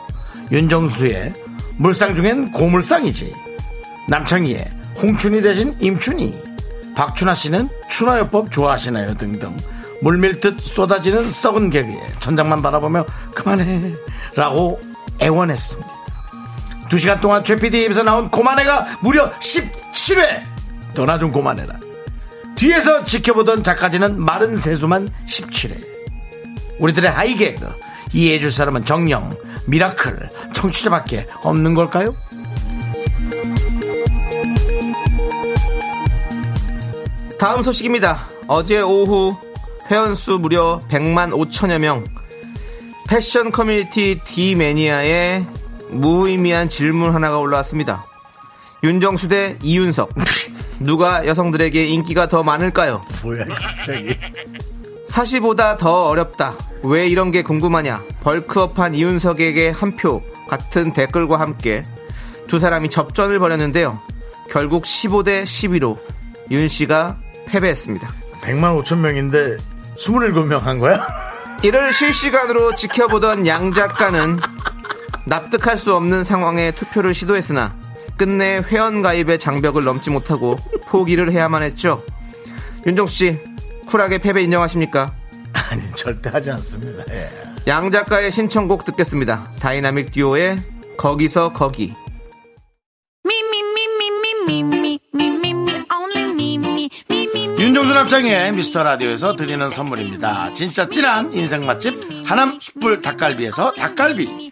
윤정수의 물상 중엔 고물상이지. 남창희의 홍춘이 대신 임춘이. 박춘하 씨는 춘하요법 좋아하시나요? 등등. 물밀듯 쏟아지는 썩은 개그에 천장만 바라보며 그만해 라고 애원했습니다. 두 시간 동안 최 PD 입에서 나온 고만해가 무려 17회. 너나 좀 고만해라. 뒤에서 지켜보던 작가진은 마른 세수만 17회. 우리들의 high 개그 이해해줄 사람은 정녕, 미라클, 청취자밖에 없는 걸까요? 다음 소식입니다. 어제 오후 회원수 무려 100만 5천여 명 패션 커뮤니티 D매니아의 무의미한 질문 하나가 올라왔습니다. 윤정수 대 이윤석 [LAUGHS] 누가 여성들에게 인기가 더 많을까요? 뭐야, 갑자기. 사시보다 더 어렵다. 왜 이런 게 궁금하냐? 벌크업한 이윤석에게 한 표 같은 댓글과 함께 두 사람이 접전을 벌였는데요. 결국 15대 12로 윤 씨가 패배했습니다. 100만 5천 명인데 27명 한 거야? 이를 실시간으로 지켜보던 양 작가는 납득할 수 없는 상황에 투표를 시도했으나 끝내 회원가입의 장벽을 넘지 못하고 포기를 해야만 했죠. 윤정수 씨 쿨하게 패배 인정하십니까? 아니, 절대 하지 않습니다. 예. 양 작가의 신청곡 듣겠습니다. 다이나믹 듀오의 거기서 거기. 윤정수 남창희의 미스터 라디오에서 드리는 선물입니다. 진짜 찐한 인생 맛집 하남 숯불 닭갈비에서 닭갈비.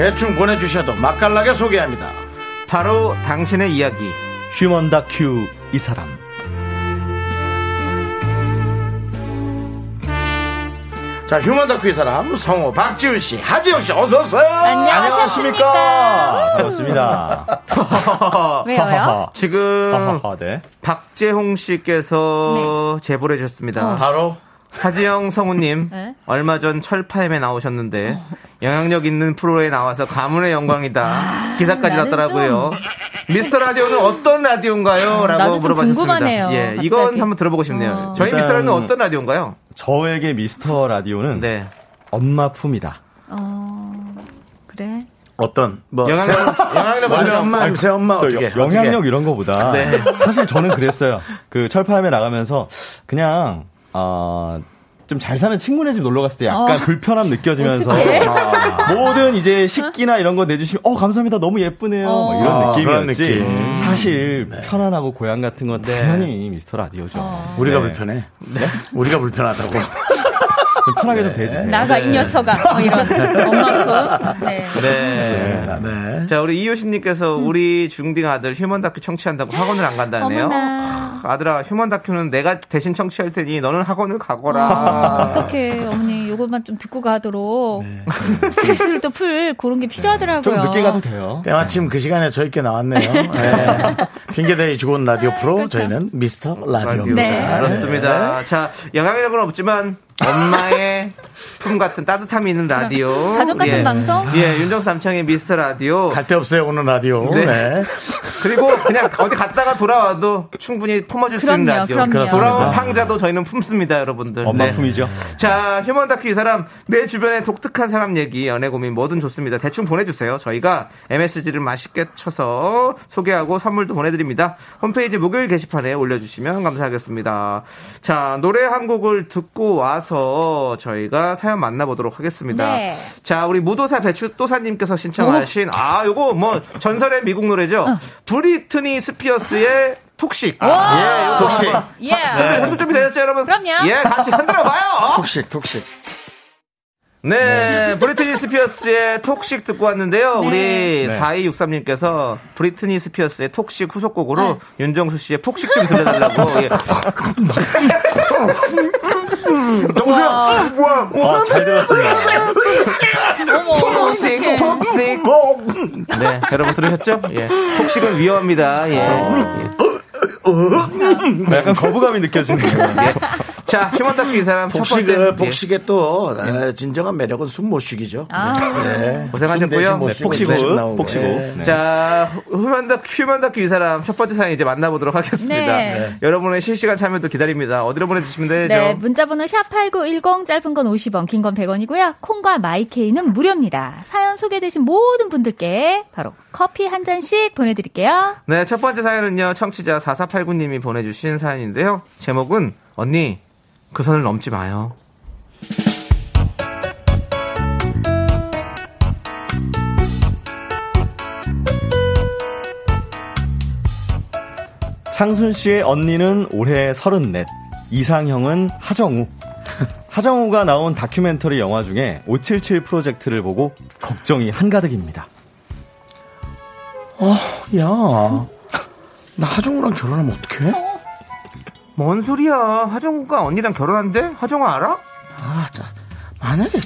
대충 보내주셔도 맛깔나게 소개합니다. 바로 당신의 이야기. 휴먼 다큐 이 사람 자, 휴먼 다큐의 사람 성우 박지훈 씨, 하지영 씨, 어서 오세요. 안녕하십니까 반갑습니다 [LAUGHS] 왜요? [LAUGHS] 지금 [LAUGHS] 네. 박재홍 씨께서 제보를 해주셨습니다. 바로 하지영 성우님 [LAUGHS] 네. 얼마 전 철파엠에 나오셨는데 영향력 있는 프로에 나와서 가문의 영광이다 기사까지 나는 났더라고요. 미스터 라디오는 어떤 라디오인가요? 나도 라고 좀 물어봐주셨습니다. 예, 이건. 한번 들어보고 싶네요. 어. 저희 미스터 라디오는 어떤 라디오인가요? 저에게 미스터 라디오는 네. 엄마 품이다 어, 그래. 어떤 뭐 영향력, [LAUGHS] 영향력 엄마, 새 엄마 또 어떻게 여- 영향력 이런 거보다 네. 사실 저는 그랬어요. 그 철파엠에 나가면서 그냥 어, 좀잘 사는 친구네 집 놀러 갔을 때 약간 어. 불편함 느껴지면서? 아, 모든 이제 식기나 이런 거 내주시면 어 감사합니다 너무 예쁘네요 어. 뭐 이런 아, 느낌이었지 느낌. 사실 편안하고 고향 같은 건 네. 당연히 미스터 라디오죠 우리가 네. 불편해. 우리가 불편하다고. [LAUGHS] 좀 편하게 좀 대주세요 나가 이 녀석아. 뭐 이런. 엄마품. 네. 네. 네. 자, 우리 이효신님께서 우리 중딩 아들 휴먼 다큐 청취한다고 학원을 안 간다네요. 하, 아들아, 휴먼 다큐는 내가 대신 청취할 테니 너는 학원을 가거라. 아, 어떡해. 어머니, 요것만 좀 듣고 가도록. [LAUGHS] 스트레스를 또 풀, 그런 게 필요하더라고요. 좀 늦게 가도 돼요 때마침 그 시간에 저희께 나왔네요. 네. 핑계대기 좋은 라디오 프로 저희는 미스터 라디오입니다. 네. 그렇습니다. 자, 영향력은 없지만 엄마의 품 같은 따뜻함이 있는 라디오. 가족 같은 예. 방송? 예, 윤정수 남창희의 미스터 라디오. 갈 데 없어요 오늘 라디오. 네. 네. 그리고 그냥 어디 갔다가 돌아와도 충분히 품어줄 수 있는 그럼요, 라디오. 그럼요. 돌아온 그렇습니다. 탕자도 저희는 품습니다, 여러분들. 엄마 네. 품이죠 자, 휴먼 다큐 이 사람, 내 주변에 독특한 사람 얘기, 연애 고민 뭐든 좋습니다. 대충 보내주세요. 저희가 MSG를 맛있게 쳐서 소개하고 선물도 보내드립니다. 홈페이지 목요일 게시판에 올려주시면 감사하겠습니다. 자, 노래 한 곡을 듣고 와서 저희가 사연 만나보도록 하겠습니다. 네. 자, 우리 무도사 배추또사님께서 신청하신, 아, 요거 뭐 전설의 미국 노래죠. 어. 브리트니 스피어스의 Toxic. 와. 예, Toxic. 예. 흔들 준비 되셨죠, 여러분? 그럼요. 예, 같이 흔들어 봐요. Toxic Toxic. 네, 브리트니 스피어스의 Toxic 듣고 왔는데요. 네. 우리 네. 4263님께서 브리트니 스피어스의 Toxic 후속곡으로 네. 윤정수 씨의 폭식 좀 들려달라고. [LAUGHS] 예. [LAUGHS] 정수야. 아, 잘 들었습니다 폭식. 폭식. 네, 여러분 들으셨죠? 예. 폭식은 위험합니다. 예. 예. 약간 거부감이 느껴지네요 자, human 다큐 이 사람 첫 폭식, 번째. 예. 폭식의 또 아, 진정한 매력은 숨못 쉬기죠. 아. 네. 고생하셨고요. 네, 폭식옷, 음식 나오고. 폭식옷. 네. 네. 자, human 다큐, human 다큐 이 사람 첫 번째 사연 이제 만나보도록 하겠습니다. 네. 여러분의 실시간 참여도 기다립니다. 어디로 보내주시면 되죠? 네, 문자번호 샵 8910 짧은 건 50원, 긴 건 100원이고요. 콩과 마이케이는 무료입니다. 사연 소개되신 모든 분들께 바로 커피 한 잔씩 보내드릴게요. 네, 첫 번째 사연은요, 청취자 4489님이 보내주신 사연인데요. 제목은, 언니, 그 선을 넘지 마요. 창순 씨의 언니는 올해 34, 이상형은 하정우. [LAUGHS] 하정우가 나온 다큐멘터리 영화 중에 577 프로젝트를 보고 걱정이 한가득입니다. 야, 나 하정우랑 결혼하면 어떡해? 뭔 소리야? 하정우가 언니랑 결혼한대? 하정우 알아? 아, 자, 만약에,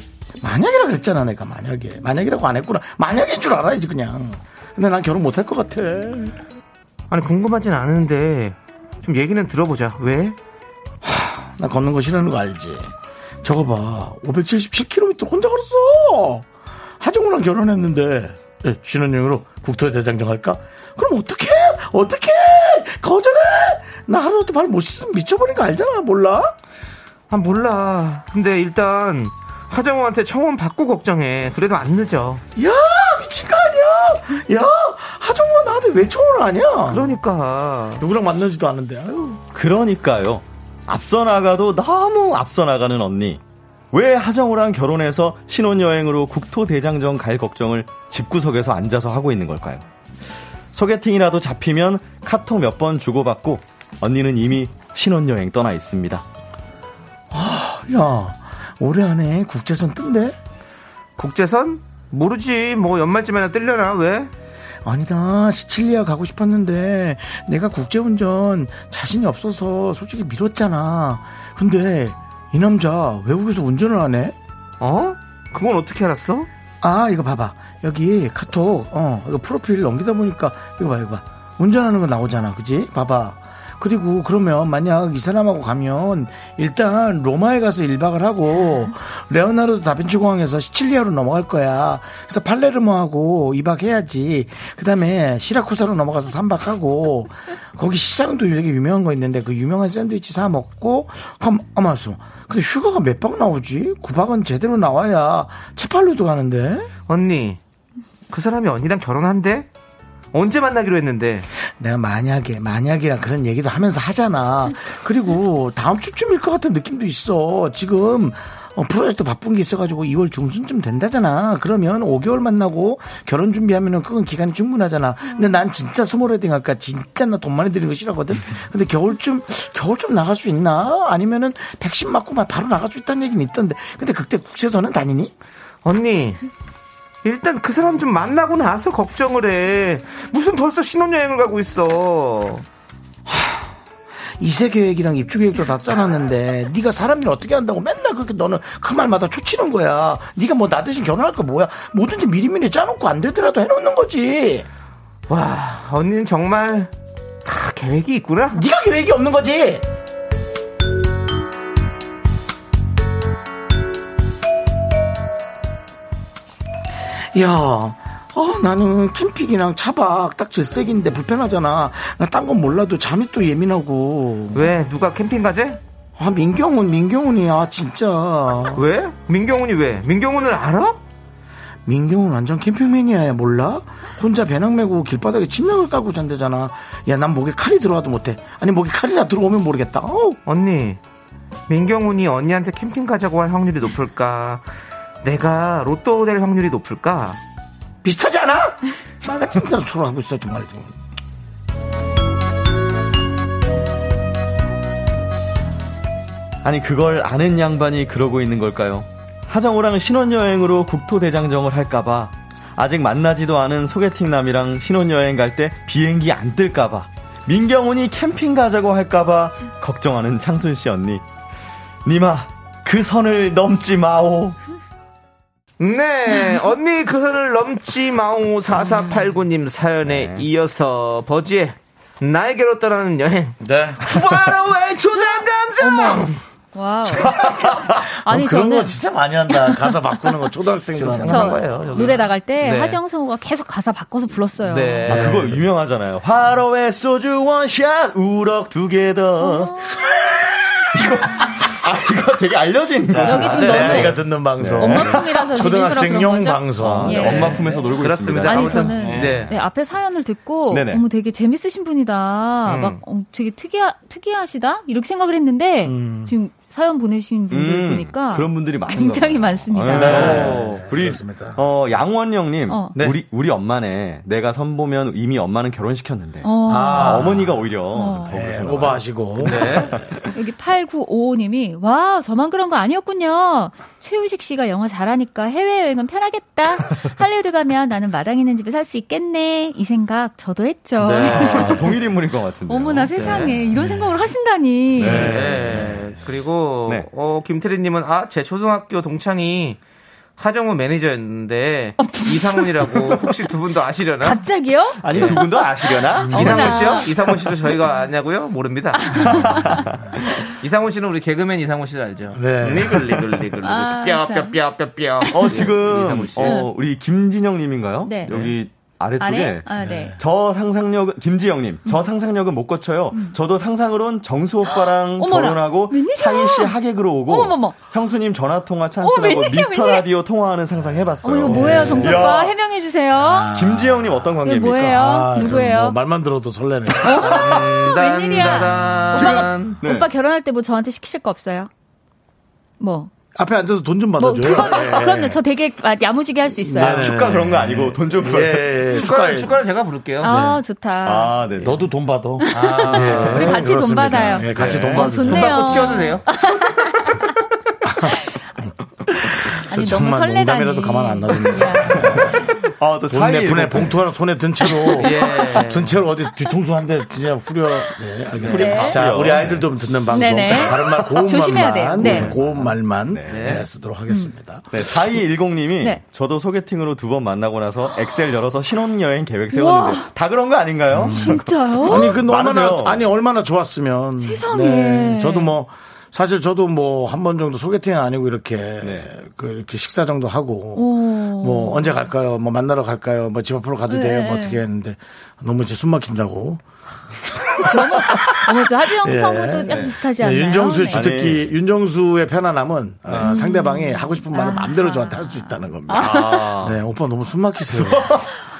만약이라 그랬잖아, 내가. 만약에. 만약이라고 안 했구나. 만약인 줄 알아야지, 그냥. 근데 난 결혼 못 할 것 같아. 아니 궁금하진 않은데 좀 얘기는 들어보자. 왜? 나 걷는 거 싫어하는 거 알지? 저거 봐. 577km 혼자 걸었어! 하정우랑 결혼했는데, 예, 신혼여행으로 국토 대장정 할까? 그럼 어떡해? 어떡해? 거절해! 나 하루도 발못 씻으면 미쳐버린 거 알잖아, 몰라? 아 몰라. 근데 일단 하정우한테 청혼 받고 걱정해. 그래도 안 늦어. 야, 미친 거 아니야? 야, 하정우가 나한테 왜 청혼을 하냐? 그러니까 누구랑 만나지도 않은데, 아유. 그러니까요. 앞서 나가도 너무 앞서 나가는 언니. 왜 하정우랑 결혼해서 신혼여행으로 국토대장정 갈 걱정을 집구석에서 앉아서 하고 있는 걸까요? 소개팅이라도 잡히면 카톡 몇 번 주고받고 언니는 이미 신혼여행 떠나 있습니다. 야, 올해 안에 국제선 뜬대? 국제선? 모르지. 뭐 연말쯤에나 뜰려나 왜? 아니다, 시칠리아 가고 싶었는데, 내가 국제운전 자신이 없어서 솔직히 미뤘잖아. 근데, 이 남자 외국에서 운전을 하네? 어? 그건 어떻게 알았어? 아, 이거 봐봐. 여기 카톡, 어, 이거 프로필 넘기다 보니까, 이거 봐, 이거 봐. 운전하는 거 나오잖아. 그지? 봐봐. 그리고 그러면 만약 이 사람하고 가면 일단 로마에 가서 1박을 하고 레오나르도 다빈치 공항에서 시칠리아로 넘어갈 거야. 그래서 팔레르모하고 2박 해야지. 그다음에 시라쿠사로 넘어가서 3박 하고 거기 시장도 되게 유명한 거 있는데 그 유명한 샌드위치 사 먹고 한 아마서 근데 휴가가 몇 박 나오지? 9박은 제대로 나와야 채팔로도 가는데. 언니. 그 사람이 언니랑 결혼한대? 언제 만나기로 했는데? 내가 만약에 만약이랑 그런 얘기도 하면서 하잖아. 그리고 다음 주쯤일 것 같은 느낌도 있어. 지금 어, 프로젝트 바쁜 게 있어가지고 2월 중순쯤 된다잖아. 그러면 5개월 만나고 결혼 준비하면은 그건 기간이 충분하잖아. 근데 난 진짜 small wedding 할까? 진짜 나 돈 많이 드는 거 싫어하거든. 근데 겨울쯤 겨울쯤 나갈 수 있나? 아니면은 백신 맞고 막 바로 나갈 수 있다는 얘기는 있던데. 근데 그때 국제선은 다니니? 언니. 일단 그 사람 좀 만나고 나서 걱정을 해. 무슨 벌써 신혼여행을 가고 있어. 이세 계획이랑 입주 계획도 다 짜놨는데 네가 사람 일 어떻게 한다고 맨날 그렇게 너는 그 말마다 초치는 거야. 네가 뭐 나 대신 결혼할 거 뭐야? 뭐든지 미리미리 짜놓고 안 되더라도 해놓는 거지. 와, 언니는 정말 다 계획이 있구나. 네가 계획이 없는 거지. 야, 어, 나는 캠핑이랑 차박 딱 질색인데 불편하잖아. 나 딴 건 몰라도 잠이 또 예민하고. 왜? 누가 캠핑 가재? 아, 민경훈, 민경훈이야, 진짜. 왜? 민경훈이 왜? 민경훈을 알아? 민경훈 완전 캠핑맨이야, 몰라? 혼자 배낭 메고 길바닥에 침낭을 깔고 잔대잖아. 야, 난 목에 칼이 들어와도 못해. 아니, 목에 칼이나 들어오면 모르겠다. 어우. 언니, 민경훈이 언니한테 캠핑 가자고 할 확률이 높을까? 내가 로또 될 확률이 높을까? 비슷하지 않아? [LAUGHS] 말 같은 소리 하고 있어, 정말. 아니 그걸 아는 양반이 그러고 있는 걸까요? 하정우랑 신혼여행으로 국토대장정을 할까봐 아직 만나지도 않은 소개팅남이랑 신혼여행 갈 때 비행기 안 뜰까봐 민경훈이 캠핑 가자고 할까봐 걱정하는 창순 씨 언니 니마 그 선을 넘지 마오 네, 언니 그 선을 넘지 마오 4489님 사연에 이어서 버즈의 나에게로 떠나는 여행. 네. 바로의 초장간장! 와우. 아니 어, 그런 저는 거 진짜 많이 한다. 가사 바꾸는 거 초등학생들 하는. 거예요, 여기. 노래 나갈 때 네. 하정성우가 계속 가사 바꿔서 불렀어요. 네. 아 그거 유명하잖아요 화로에 소주 원샷 우럭 두 개 더 [LAUGHS] 이거 아 이거 되게 알려진 여기 지금 내 너무 아이가 듣는 방송. 엄마 품이라서 초등학생용 재밌더라 그런 거죠? 방송. 예. 아, 엄마 품에서 놀고 그렇습니다. 있습니다 아니 저는 네. 네, 앞에 사연을 듣고 네네. 어머 되게 재밌으신 분이다. 음. 막 어, 되게 특이하, 특이하시다 이렇게 생각을 했는데 음. 지금 사연 보내신 분들 음, 보니까 그런 분들이 많은가 굉장히. 많습니다. 네. 우리 그렇습니다. 어 양원영님, 어. 네. 우리 우리 엄마네. 내가 선보면 이미 엄마는 결혼시켰는데. 어. 아, 어머니가 오히려 어. 더 네, 그러시나 봐요. 오버하시고. [LAUGHS] 여기 8955님이 와 저만 그런 거 아니었군요. 최우식 씨가 영어 잘하니까 해외 여행은 편하겠다. 할리우드 가면 나는 마당 있는 집에 살 수 있겠네. 이 생각 저도 했죠. 네. [LAUGHS] 아, 동일 인물인 것 같은데. 어머나 세상에 이런 생각을 하신다니. 네. 네. 그리고 네. 어 김태리님은 아 제 초등학교 동창이 하정우 매니저였는데 [LAUGHS] 이상훈이라고 혹시 두 분도 아시려나? 갑자기요? 아니 두 분도 아시려나? [LAUGHS] 이상훈 씨요? 이상훈 씨도 저희가 아냐고요? 모릅니다. [LAUGHS] 이상훈 씨는 우리 개그맨 이상훈 씨를 알죠? 네. 니글 니글 니글 아, 참. 뼈뼈뼈뼈뼈. 어 지금 이상훈 씨. 어, 우리 김진영 님인가요? 네. 여기 아래쪽에 아래? 아, 네. 저 상상력 김지영님 저 상상력은 못 거쳐요. 저도 상상으론 정수 오빠랑 음. [GASPS] 어머나, 결혼하고? 차희 씨 하객으로 오고 어머머머. 형수님 전화 통화 어머, 찬스라고 웬일이야, 미스터 웬일이야? 라디오 통화하는 상상 해봤어요. 어머 이거 뭐예요, 정수. 오빠 해명해 주세요. 김지영님 어떤 관계입니까? 뭐예요? 아, 전 누구예요? 뭐 말만 들어도 설레네. [LAUGHS] 웬일이야? 단 네. 오빠 결혼할 때 뭐 저한테 시키실 거 없어요? 뭐? 앞에 앉아서 돈좀뭐 받아줘요. 그거, 예. 그럼요. 저 되게 아, 야무지게 할 수 있어요. 네네. 축가 그런 거 아니고 돈 좀 벌. 예, 예, 축가를 축하해. 축가를 제가 부를게요. 아 좋다. 아, 네. 너도 돈 받아. 아, 예, 우리 같이 돈 그렇습니다. 받아요. 예, 같이 네. 돈 어, 받으세요. 좋네요. 돈 받고 튀어도 돼요? 아니 저 너무 설레다니. 농담이라도 가만 안. 야. 아, 또돈 사이 내분에 봉투 하나 손에 든 채로 [LAUGHS] 예. 든 채로 어디 뒤통수 한대 그냥 후려 네 알겠습니다. 네. 자 우리 아이들도 듣는 방송 네네. 다른 말 고운 말만. 네. 고운 말만 네. 네, 쓰도록 하겠습니다. 네, 4210님이 네. 저도 소개팅으로 두 번 만나고 나서 엑셀 열어서 신혼여행 계획 세웠는데 다 그런 거 아닌가요? 진짜요? 아니 그 얼마나. 아니 얼마나 좋았으면 세상에. 저도 뭐 사실 저도 뭐 한 번 정도 소개팅은 아니고 이렇게 네. 그 이렇게 식사 정도 하고 오. 뭐 언제 갈까요? 뭐 만나러 갈까요? 뭐 집 앞으로 가도 돼요? 뭐 네. 어떻게 했는데 너무 이제 숨 막힌다고. 너무 어머 저 하지영 [LAUGHS] 예. 성우도 약 비슷하지 네, 않나요? 윤정수의 네. 주특기, 윤정수의 편안함은 어, 상대방이 하고 싶은 말을 마음대로 저한테 할 수 있다는 겁니다. 아. 네, 오빠 너무 숨 막히세요.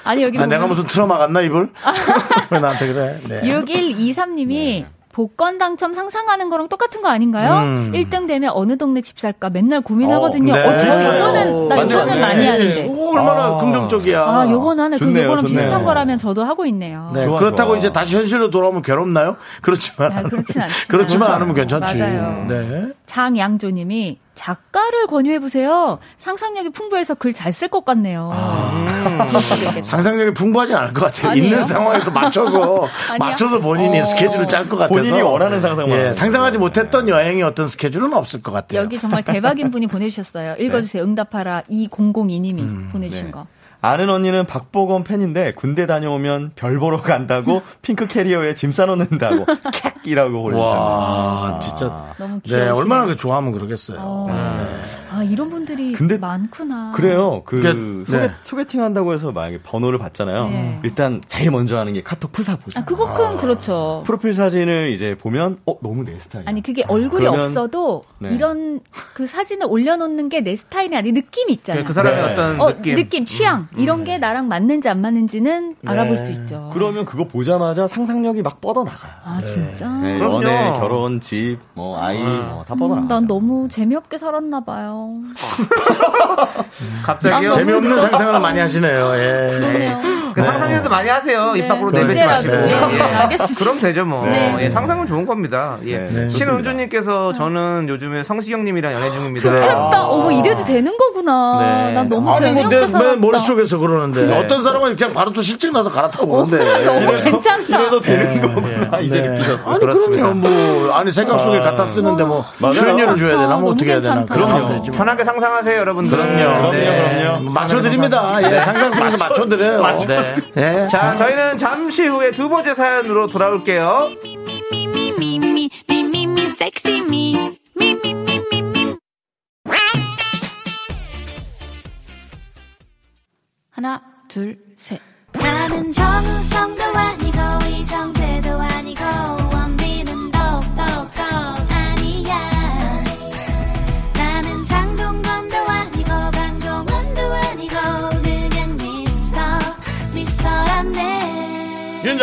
아니 여기 아, 내가 보면 무슨 트라우마 갔나 입을? [LAUGHS] 왜 나한테 그래? 네. 6123님이 복권 당첨 상상하는 거랑 똑같은 거 아닌가요? 음. 1등 되면 어느 동네 집 살까 맨날 고민하거든요. 어, 어, 네. 저 요거는 나 맞아요. 요거는 네. 많이 하는데. 오, 얼마나 긍정적이야. 아, 요거는 하네. 그럼 좋네요, 요거는 좋네요. 비슷한 거라면 저도 하고 있네요. 네, 좋아, 그렇다고 좋아. 이제 다시 현실로 돌아오면 괴롭나요? 그렇지만. 아, 그렇진 않지만. [LAUGHS] 그렇지만 않으면 괜찮지. 맞아요. 네. 장양조님이 작가를 권유해 보세요. 상상력이 풍부해서 글 잘 쓸 것 같네요. 그러시겠다. 상상력이 풍부하지 않을 것 같아요. 아니에요? 있는 상황에서 맞춰서? [LAUGHS] 맞춰서 본인이 어. 스케줄을 짤 것 같아서 본인이 원하는 상상만 예, 상상하지 못했던 여행의 어떤 스케줄은 없을 것 같아요. 여기 정말 대박인 [LAUGHS] 분이 보내주셨어요. 읽어주세요. 응답하라 2002님이 음, 보내주신 네. 거. 아는 언니는 박보검 팬인데 군대 다녀오면 별 보러 간다고 [LAUGHS] 핑크 캐리어에 짐 싸놓는다고 캣이라고 올리잖아요. 와, 진짜. 너무 네, 귀여우시네요. 얼마나 그 좋아하면 그러겠어요. 어. 네. 아 이런 분들이 근데 많구나. 그래요. 그 그게- 소개, 네. 소개팅 한다고 해서 만약에 번호를 받잖아요. 네. 일단 제일 먼저 하는 게 카톡 프사 보죠. 아 그거큰 그렇죠. 프로필 사진을 이제 보면 어 너무 내 스타일이야. 아니 그게 얼굴이 그러면- 없어도 네. 이런 그 사진을 올려놓는 게 내 스타일이 아니 느낌이 있잖아요. 그 사람의 네. 어떤 어, 느낌. 취향 이런 게 나랑 맞는지 안 맞는지는 알아볼 수 있죠. 그러면 그거 보자마자 상상력이 막 뻗어 나가요. 아 진짜. 네, 그럼요. 연애, 결혼, 집, 뭐 아이, 뭐 다 뻗어 음, 나가요. 난 너무 재미없게 살았나 봐요. 갑자기요? 아, 재미없는 상상을 많이 [LAUGHS] 하시네요. 예. 그러네요. 그 상상력도 많이 하세요. 네, 입 밖으로 내뱉지. 마시고. 네, 알겠습니다. [LAUGHS] 그럼 되죠 뭐. 네. 예, 상상은 좋은 겁니다. 예. 네, 신은주님께서 저는 요즘에 성시경님이랑 연애 중입니다. 좋겠다. 어머 이래도 되는 거구나. 네. 난 너무 아니, 재미없게 살았다. 왜 머릿속에서 그러는데. 네. 어떤 사람은 그냥 바로 또 실증 나서 갈아타고 그러는데. 너무 괜찮다. 이래도 되는 거구나 이제 네. 느끼셨어요. 아니, 그럼요. 뭐, 아니, 생각 속에 갖다 쓰는데 뭐. 출연료를 줘야 되나? 뭐, 어떻게 해야 되나? 그럼 그럼요. 뭐. 편하게 상상하세요, 여러분들. 그럼요. 네. 그럼요. 맞춰드립니다. 예, 상상 속에서 맞춰드려요. 네. 예. 자, 저희는 잠시 후에 두 번째 사연으로 돌아올게요. 하나, 둘, 셋. 나는 정우성도 아니고 이정재도 아니고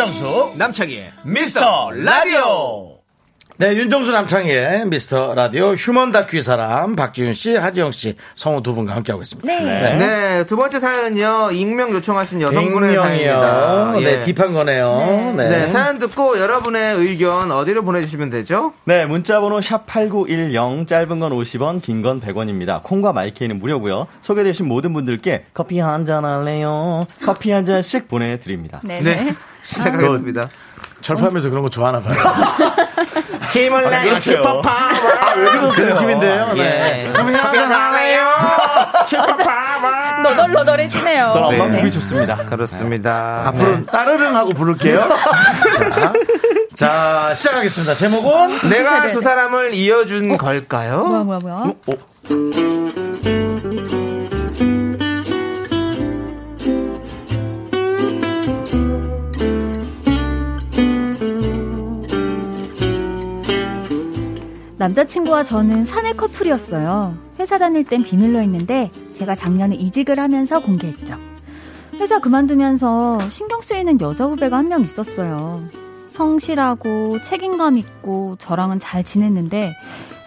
윤정수, 남창희, 미스터 라디오. 네, 윤정수 남창희의 미스터 라디오 휴먼 다큐 의 사람 박지윤 씨, 하지영 씨, 성우 두 분과 함께하고 있습니다. 네. 네, 두 번째 사연은요, 익명 요청하신 여성분의 익명이요. 사연입니다. 네, 예. 딥한 거네요. 네. 네, 사연 듣고 여러분의 의견 어디로 보내주시면 되죠? 네, 문자번호 샵8910, 짧은 건 50원, 긴 건 100원입니다. 콩과 마이케이는 무료고요 소개되신 모든 분들께 커피 한 잔 할래요? 커피 한 잔씩 보내드립니다. 네네. 네, 시작하겠습니다. 철파하면서 그런 거 좋아하나 봐요. [LAUGHS] 힘을 내 슈퍼파워. 아, 왜 그러세요? 느낌인데요. 네. 예. 할래요? 슈퍼파워. 너덜너덜해지네요. 저는 네. 엉망 이 좋습니다. 그렇습니다. 앞으로 따르릉 하고 부를게요. [LAUGHS] 자, 자, 시작하겠습니다. 제목은 내가 네, 두 네. 사람을 이어준 걸까요? 뭐야 뭐야 뭐야? 남자친구와 저는 사내 커플이었어요. 회사 다닐 땐 비밀로 했는데 제가 작년에 이직을 하면서 공개했죠. 회사 그만두면서 신경 쓰이는 여자 후배가 한 명 있었어요. 성실하고 책임감 있고 저랑은 잘 지냈는데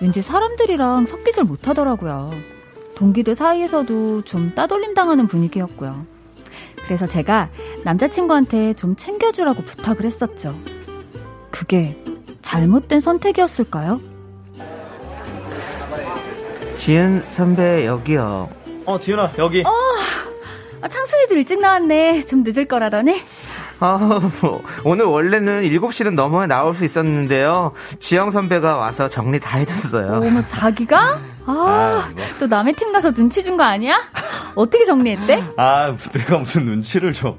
왠지 사람들이랑 섞이질 못하더라고요. 동기들 사이에서도 좀 따돌림 당하는 분위기였고요. 그래서 제가 남자친구한테 좀 챙겨주라고 부탁을 했었죠. 그게 잘못된 선택이었을까요? 지은 선배 여기요. 어, 지윤아, 여기. 아, 창순이도 일찍 나왔네. 좀 늦을 거라더니. 아, 뭐, 오늘 원래는 7시는 넘어야 나올 수 있었는데요. 지영 선배가 와서 정리 다 해줬어요. 어머, 자기가? 아, 아, 뭐. 또 남의 팀 가서 눈치 준 거 아니야? 어떻게 정리했대? 아, 내가 무슨 눈치를 줘.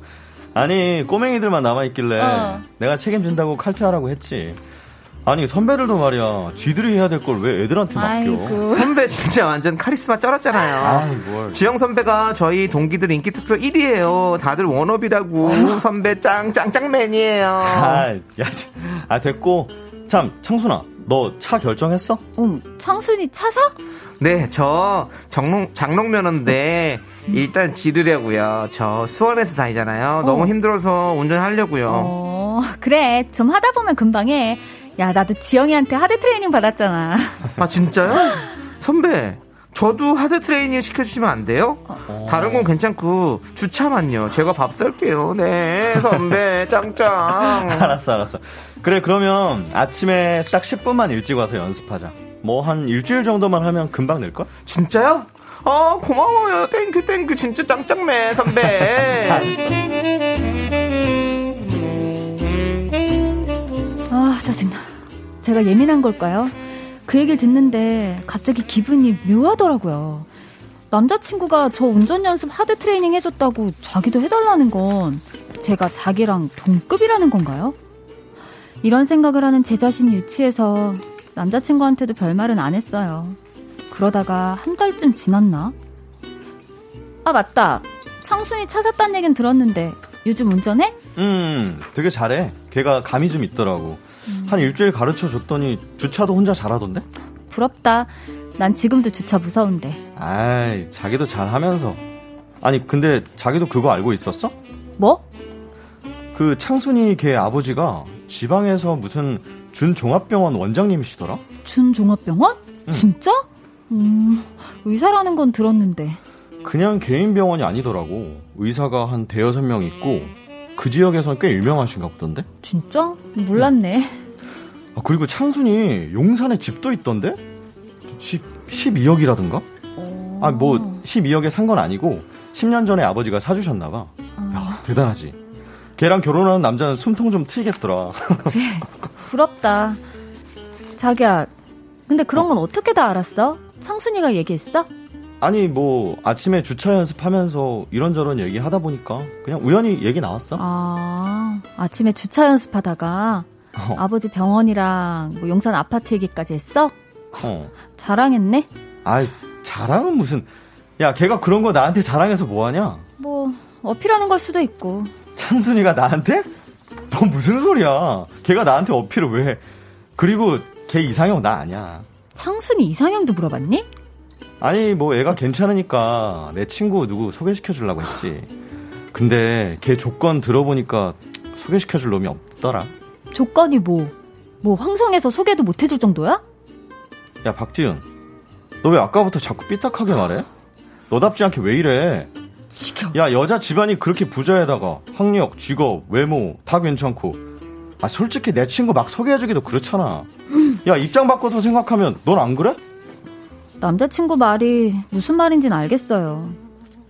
아니, 꼬맹이들만 남아있길래 어. 내가 책임진다고 칼퇴하라고 했지. 아니, 선배들도 말이야. 쥐들이 해야 될 걸 왜 애들한테 맡겨. 아이고. 선배 진짜 완전 카리스마 쩔었잖아요. 아이, 뭘. 지영 선배가 저희 동기들 인기 투표 1위에요. 다들 원업이라고. 선배 짱, 짱짱맨이에요. 아, 야, 아, 됐고. 참, 창순아, 너 차 결정했어? 음, 창순이 차 사? 네, 저 정롱, 장롱 면허인데 일단 지르려고요. 저 수원에서 다니잖아요. 너무 어. 힘들어서 운전하려고요. 어, 그래. 좀 하다 보면 금방 해. 야, 나도 지영이한테 하드 트레이닝 받았잖아. 아, 진짜요? 선배, 저도 하드 트레이닝 시켜주시면 안 돼요? 다른 건 괜찮고, 주차만요. 제가 밥 쌀게요. 네, 선배, [LAUGHS] 짱짱. 알았어, 알았어. 그래, 그러면 아침에 딱 10분만 일찍 와서 연습하자. 뭐 한 일주일 정도만 하면 금방 늘걸? 진짜요? 아, 고마워요. Thank you, thank you. 진짜 짱짱맨, 선배. [LAUGHS] 제가 예민한 걸까요? 그 얘기를 듣는데 갑자기 기분이 묘하더라고요. 남자친구가 저 운전 연습 hard training 해줬다고 자기도 해달라는 건 제가 자기랑 동급이라는 건가요? 이런 생각을 하는 제 자신이 유치해서 남자친구한테도 별말은 안 했어요. 그러다가 한 달쯤 지났나? 아, 맞다. 창순이 차 샀다는 얘긴 들었는데 요즘 운전해? 음, 되게 잘해. 걔가 감이 좀 있더라고. 한 일주일 가르쳐 줬더니 주차도 혼자 잘하던데? 부럽다. 난 지금도 주차 무서운데. 아이, 자기도 잘하면서. 아니, 근데 자기도 그거 알고 있었어? 뭐? 그 창순이 걔 아버지가 지방에서 무슨 준종합병원 원장님이시더라? 준종합병원? 진짜? 음, 의사라는 건 들었는데. 그냥 개인 병원이 아니더라고. 의사가 한 대여섯 명 있고 그 지역에서는 꽤 유명하신가 보던데? 진짜? 몰랐네. 아, 그리고 창순이 용산에 집도 있던데? 집 12억이라든가? 아, 뭐 12억에 산 건 아니고 10년 전에 아버지가 사주셨나봐. 야, 대단하지. 걔랑 결혼하는 남자는 숨통 좀 트이겠더라. [LAUGHS] 부럽다. 자기야, 근데 그런 건 어떻게 다 알았어? 창순이가 얘기했어? 아니, 뭐 아침에 주차 연습하면서 이런저런 얘기 하다 보니까 그냥 우연히 얘기 나왔어. 아, 아침에 주차 연습하다가 어. 아버지 병원이랑 뭐 용산 아파트 얘기까지 했어? 어. 자랑했네? 아이, 자랑은 무슨. 야, 걔가 그런 거 나한테 자랑해서 뭐하냐? 뭐, 어필하는 걸 수도 있고. 창순이가 나한테? 너 무슨 소리야? 걔가 나한테 어필을 왜 해? 그리고 걔 이상형 나 아니야. 창순이 이상형도 물어봤니? 아니, 뭐 애가 괜찮으니까 내 친구 누구 소개시켜 주려고 했지. 근데 걔 조건 들어보니까 소개시켜 줄 놈이 없더라. 조건이 뭐? 뭐 황송해서 소개도 못 해줄 정도야? 야, 박지은. 너왜 아까부터 자꾸 삐딱하게 말해? 너답지 않게 왜 이래? 지겨. 야, 여자 집안이 그렇게 부자에다가 학력, 직업, 외모 다 괜찮고. 아, 솔직히 내 친구 막 소개해주기도 그렇잖아. 야, 입장 바꿔서 생각하면 넌 안 그래? 남자친구 말이 무슨 말인지는 알겠어요.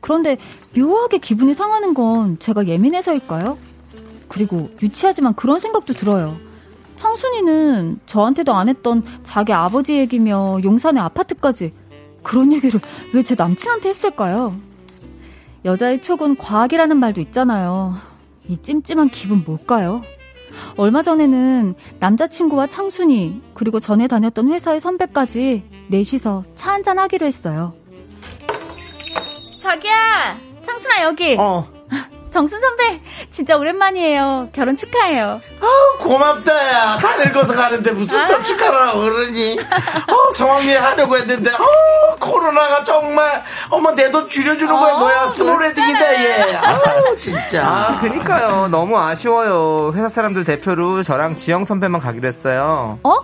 그런데 묘하게 기분이 상하는 건 제가 예민해서일까요? 그리고 유치하지만 그런 생각도 들어요. 청순이는 저한테도 안 했던 자기 아버지 얘기며 용산의 아파트까지 그런 얘기를 왜 제 남친한테 했을까요? 여자의 촉은 과학이라는 말도 있잖아요. 이 찜찜한 기분 뭘까요? 얼마 전에는 남자친구와 창순이 그리고 전에 다녔던 회사의 선배까지 넷이서 차 한잔 하기로 했어요. 자기야, 창순아 여기. 어. 정순 선배, 진짜 오랜만이에요. 결혼 축하해요. 고맙다, 야. 다 늙어서 가는데 무슨 또 축하라고 그러니. 어, 성황리 하려고 했는데, 어, 코로나가 정말, 어머, 내 돈 줄여주는 거야, 어, 뭐야. small wedding이다, 얘. 아우, 진짜. 아, 그니까요. 너무 아쉬워요. 회사 사람들 대표로 저랑 지영 선배만 가기로 했어요. 어?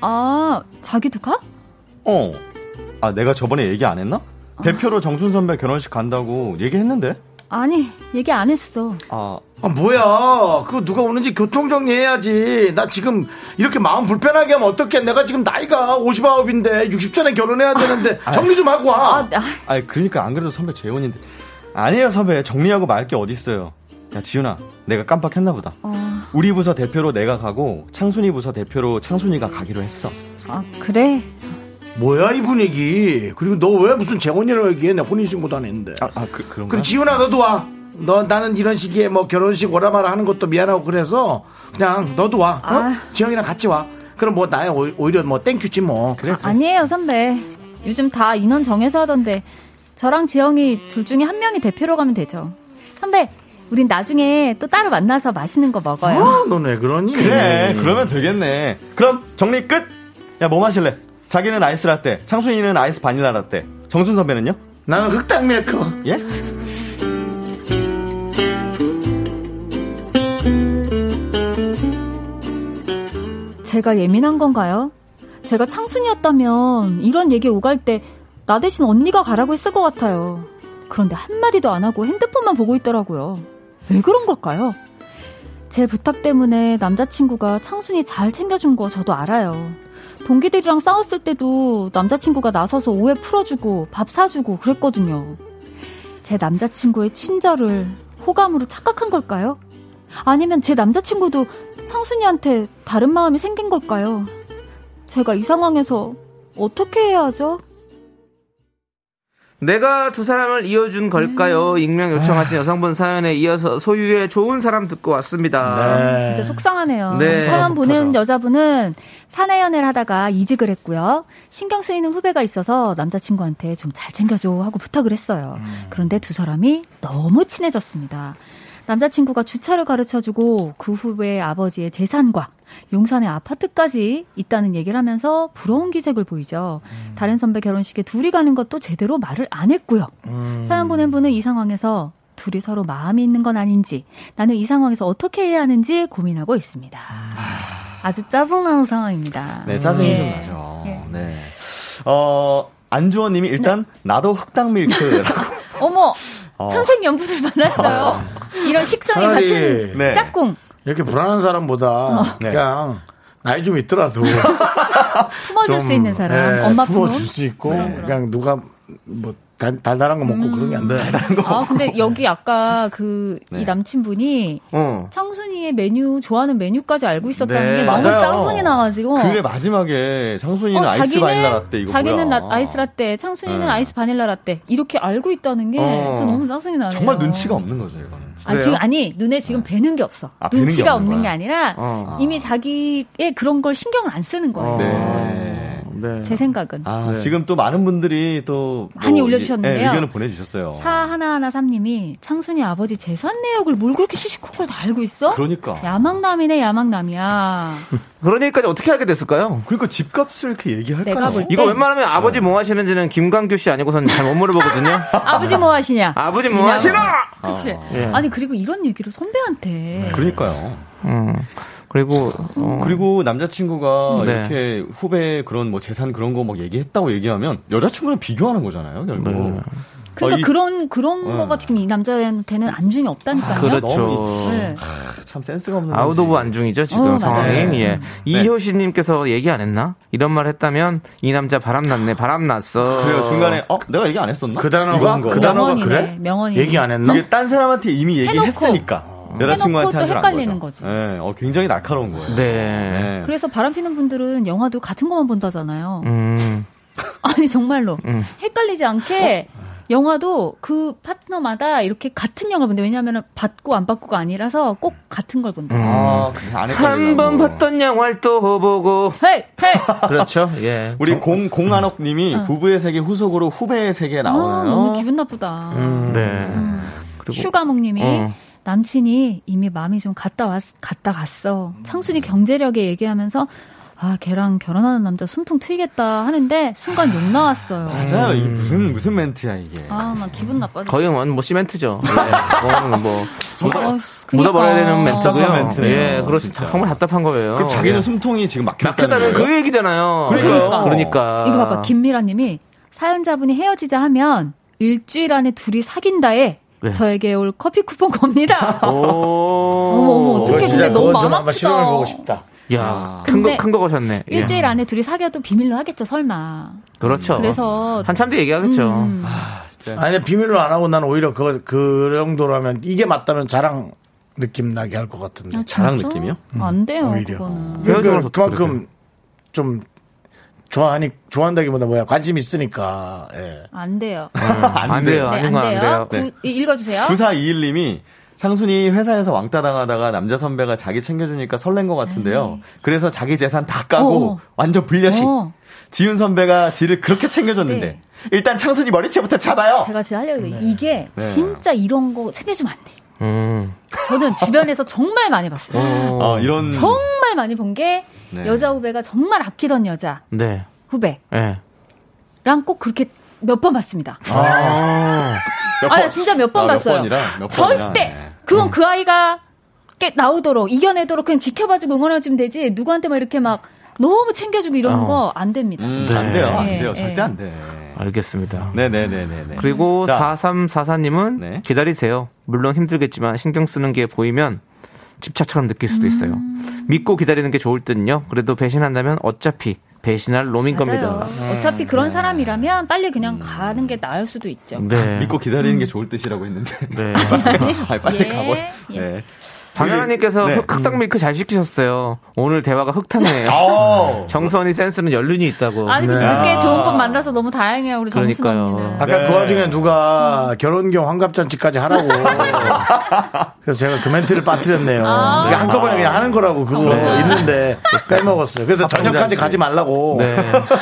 아, 자기도 가? 어. 아, 내가 저번에 얘기 안 했나? 대표로 정순 선배 결혼식 간다고 얘기했는데? 아니, 얘기 안 했어. 아, 아, 뭐야. 그거 누가 오는지 교통정리 해야지. 나 지금 이렇게 마음 불편하게 하면 어떡해. 내가 지금 나이가 59인데 60전에 결혼해야 되는데 정리 좀 하고 와. 아, 나, 아니 그러니까 안 그래도 선배 재혼인데 아니에요 선배 정리하고 말 게 어딨어요 야 지윤아 내가 깜빡했나 보다 어, 우리 부서 대표로 내가 가고 창순이 부서 대표로 창순이가 가기로 했어 아, 그래. 뭐야, 이 분위기. 그리고 너 왜 무슨 재혼이라고 얘기해. 내 혼인신고도 안 했는데. 아, 아 그, 그런가? 그리고 지훈아, 너도 와. 너, 나는 이런 시기에 뭐 결혼식 오라마라 하는 것도 미안하고 그래서 그냥 너도 와. 어? 아. 지영이랑 같이 와. 그럼 뭐 나야 오- 오히려 뭐 thank you지 뭐. 그래. 아니에요, 선배. 요즘 다 인원 정해서 하던데, 저랑 지영이 둘 중에 한 명이 대표로 가면 되죠. 선배, 우린 나중에 또 따로 만나서 맛있는 거 먹어요. 어, 넌 왜 그러니? 그래 그러면 되겠네 그럼 정리 끝! 야 뭐 마실래? 자기는 아이스 라떼 창순이는 아이스 바닐라 라떼 정순 선배는요? 나는 흑당 밀크. 예? 제가 예민한 건가요? 제가 창순이었다면 이런 얘기 오갈 때 나 대신 언니가 가라고 했을 것 같아요. 그런데 한마디도 안 하고 핸드폰만 보고 있더라고요. 왜 그런 걸까요? 제 부탁 때문에 남자친구가 창순이 잘 챙겨준 거 저도 알아요. 동기들이랑 싸웠을 때도 남자친구가 나서서 오해 풀어주고 밥 사주고 그랬거든요. 제 남자친구의 친절을 호감으로 착각한 걸까요? 아니면 제 남자친구도 창순이한테 다른 마음이 생긴 걸까요? 제가 이 상황에서 어떻게 해야 하죠? 내가 두 사람을 이어준 걸까요? 익명 요청하신 여성분 사연에 이어서 소유의 좋은 사람 듣고 왔습니다. 네. 진짜 속상하네요. 네. 사연 보낸 여자분은 사내 연애를 하다가 이직을 했고요. 신경 쓰이는 후배가 있어서 남자친구한테 좀 잘 챙겨줘 하고 부탁을 했어요. 그런데 두 사람이 너무 친해졌습니다. 남자친구가 주차를 가르쳐주고 그 후배 아버지의 재산과 용산의 아파트까지 있다는 얘기를 하면서 부러운 기색을 보이죠. 다른 선배 결혼식에 둘이 가는 것도 제대로 말을 안 했고요. 사연 보낸 분은 이 상황에서 둘이 서로 마음이 있는 건 아닌지 나는 이 상황에서 어떻게 해야 하는지 고민하고 있습니다. 아주 짜증나는 상황입니다. 네 짜증이 예. 좀 나죠 예. 네. 어 안주원님이 일단 나도 흑당 밀크라고 [LAUGHS] 어머 어. 천생연분을 만났어요. 이런 식성이 같은 네. 짝꿍 이렇게 불안한 사람보다 네. 그냥 나이 좀 있더라도 [LAUGHS] 품어줄 수 있는 사람, 예, 엄마 품. 품어줄 수 있고 그냥 누가 뭐 달, 달달한 거 먹고 그런 게 안 돼. 아 근데 여기 아까 그이 네. 남친분이 어. 창순이의 메뉴 좋아하는 메뉴까지 알고 있었다는 네. 게 너무 맞아요. 짜증이 나가지고. 그래 마지막에 창순이는 어, 아이스 바닐라 라떼 이거 자기는 라- 아이스 라떼, 창순이는 네. 아이스 바닐라 라떼 이렇게 알고 있다는 게 어. 저 너무 짜증이 나네요. 정말 눈치가 없는 거죠 이거는 아, 지금 아니 눈에 지금 뵈는 게 없어. 아, 뵈는 게 눈치가 없는 없는 게. 아니라 어. 이미 자기의 그런 걸 신경을 안 쓰는 거예요. 네. 네. 제 생각은. 아, 지금 또 많은 분들이 또 많이 뭐 올려주셨는데요. 이- 네, 의견을 보내주셨어요. 사 하나하나 삼님이 창순이 아버지 재산 내역을 뭘 그렇게 시시콜콜 다 알고 있어? 그러니까. 야망남이네 야망남이야. [LAUGHS] 그러니까 어떻게 알게 됐을까요? 그러니까 집값을 이렇게 얘기할까요? 이거 네. 웬만하면 아버지 뭐 하시는지는 김광규 씨 아니고선 잘 못 물어보거든요. [LAUGHS] 아버지 뭐 하시냐? 아버지 뭐 하시나? 그치. 예. 아니 그리고 이런 얘기를 선배한테 그러니까요. 음. 그리고 어, 그리고 남자친구가 네. 이렇게 후배 그런 뭐 재산 그런 거 막 얘기했다고 얘기하면 여자친구랑 비교하는 거잖아요, 결국. 네. 그러니까 어, 이- 그런 그런 어. 거가 지금 이 남자한테는 안중이 없다니까요. 그렇죠. 너무 네. 참 센스가 없는 out of 안중이죠 지금 어, 상황이. 맞아요. 예. 이효신님께서 얘기 안 했나? 이런 말 했다면 이 남자 바람 났네, 바람 났어. 그래요, 중간에, 어, 내가 얘기 안 했었나? 그 단어가? 그 단어가 명언이네, 그래? 명언이네. 얘기 안 했나? 이게 딴 사람한테 이미. 얘기했으니까. 여자친구한테 해놓고 한또줄안 헷갈리는 거죠. 거지. 예, 어, 굉장히 날카로운 거예요. 네. 예. 그래서 바람 피는 분들은 영화도 같은 것만 본다잖아요. 음. [LAUGHS] 아니 정말로 음. 헷갈리지 않게 영화도 그 파트너마다 이렇게 같은 영화 본대. 왜냐하면 받고 안 받고가 아니라서 꼭 같은 걸 본다. 음. 아, 한 번 봤던 영화를 또 보고. 헤이 헤이. [LAUGHS] 그렇죠. 예. 우리 공, 공한옥 님이 부부의 세계 후속으로 후배의 세계 아, 나오나요? 너무 기분 나쁘다. 네. 그리고 휴가목님이 어. 남친이 이미 마음이 좀 갔다 왔 갔다 갔어. 창순이 경제력에 얘기하면서 아 걔랑 결혼하는 남자 숨통 트이겠다 하는데 순간 욕 나왔어요. 맞아요. 이게 무슨, 무슨 멘트야, 이게. 아나 기분 나빠졌어. 거의 뭐, 뭐 시멘트죠. 예. 그거는 뭐 어, 묻어버려야 되는 그러니까. 멘트고요. 멘트네요, 예, 그렇 진짜. 정말 답답한 거예요. 그럼 자기는 예. 숨통이 지금 막혔다는? 그 얘기잖아요. 그러니까요. 그러니까. 이거 봐봐 김미라 님이 사연자분이 헤어지자 하면 일주일 안에 둘이 사귄다에 네. 저에게 올 커피 쿠폰 겁니다. [LAUGHS] 오. 어머, 어머, 어떡해. 그거 근데 너무 마음 좀 한번 아프다. 실험해 보고 싶다. 야, 큰 거, 근데 큰거 거셨네. 예. 일주일 안에 둘이 사귀어도 비밀로 하겠죠 설마. 그렇죠. 그래서 한참 뒤 얘기하겠죠. 음. 아니 비밀로 안 하고 나는 오히려 그, 그 정도라면 이게 맞다면 자랑 느낌 나게 할 것 같은데. 아, 자랑? 느낌이요? 안 돼요 오히려. 그거는. 그러니까 그만큼 좀 좋아하니 좋아한다기보다 뭐야 관심 있으니까. 예. 안 돼요. 안 돼요. 네, 아닌 안건안 돼요. 돼요. 네. 구- 이- 읽어주세요. 9421님이 창순이 회사에서 왕따 당하다가 남자 선배가 자기 챙겨주니까 설렌 것 같은데요. 그래서 자기 재산 다 까고 어. 완전 불려시. 어. 지훈 선배가 지를 그렇게 챙겨줬는데 네. 일단 창순이 머리채부터 잡아요. 제가 지금 하려고 해요. 이게 네. 진짜 이런 거 챙겨주면 안 돼. 음. 저는 주변에서 정말 많이 봤어요. 어, 이런 정말 많이 본 게 네. 여자 후배가 정말 아끼던 여자 네. 후배랑 예. 꼭 그렇게 몇 번 봤습니다. 몇 [LAUGHS] 아, 나 번- 진짜 몇번 아, 몇 봤어요. 몇? 절대. 네. 그건 그 아이가 깨 나오도록 이겨내도록 그냥 지켜봐주고 응원해주면 되지. 누구한테 막 이렇게 막 너무 챙겨주고 이러는 어. 거안 됩니다. 음, 네. 안 돼요. 안 네, 돼요. 네. 절대 안 돼. 알겠습니다. 네네네네. 그리고 자. 4344님은 네. 기다리세요. 물론 힘들겠지만 신경 쓰는 게 보이면 집착처럼 느낄 수도 있어요. 음. 믿고 기다리는 게 좋을 듯요. 그래도 배신한다면 어차피 배신할 놈인 맞아요. 겁니다. 어차피 그런 사람이라면 빨리 그냥 가는 게 나을 수도 있죠. 네. 믿고 기다리는 게 좋을 뜻이라고 했는데. 네. [LAUGHS] 아, 빨리 예, 가버. 예. 네. 박연아님께서 네. 흑, 흑당 밀크 잘 시키셨어요. 오늘 대화가 흑탕이에요. [LAUGHS] 어. 정선이 센스는 연륜이 있다고. 아니 네. 늦게 좋은 분 만나서 너무 다행이에요 우리 그러니까요. 언니는. 아까 네. 그 와중에 누가 결혼경 환갑잔치까지 하라고. [LAUGHS] 그래서 제가 그 멘트를 빠뜨렸네요. 아. 이게 한꺼번에 그냥 하는 거라고 그거 있는데 빼먹었어요. 그래서 저녁까지 가지 말라고. 네.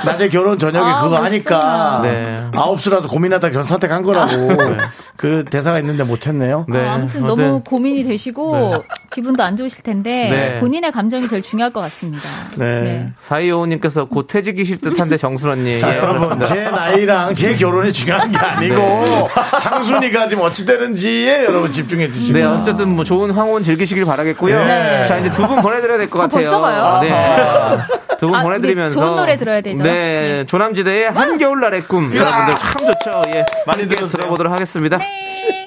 낮에 결혼 저녁에 아, 그거. 하니까 네. 아홉 수라서 고민하다 결 선택한 거라고. 그 대사가 있는데 못했네요. 네. 아, 아무튼 아무튼 너무 고민이 되시고 [LAUGHS] 기분도 안 좋으실 텐데 네. 본인의 감정이 제일 중요할 것 같습니다. 네. 사이오님께서 곧 퇴직이실 듯한데 정순언니. 자, 예, 여러분, 그렇습니다. 제 나이랑 제 결혼이 중요한 게 아니고, 창순이가 지금 어찌 되는지에 여러분 집중해 주시고. 네, 어쨌든 뭐 좋은 황혼 즐기시길 바라겠고요. 네. 자, 이제 두 분 보내드려야 될것 아, 같아요. 벌써 가요? 네. [LAUGHS] 두분 아, 보내드리면서. 좋은 노래 들어야 되죠? 네. 조남지대의 한겨울날의 꿈. 여러분들 참 좋죠. 예. 많이. 들어보도록 하겠습니다. 네.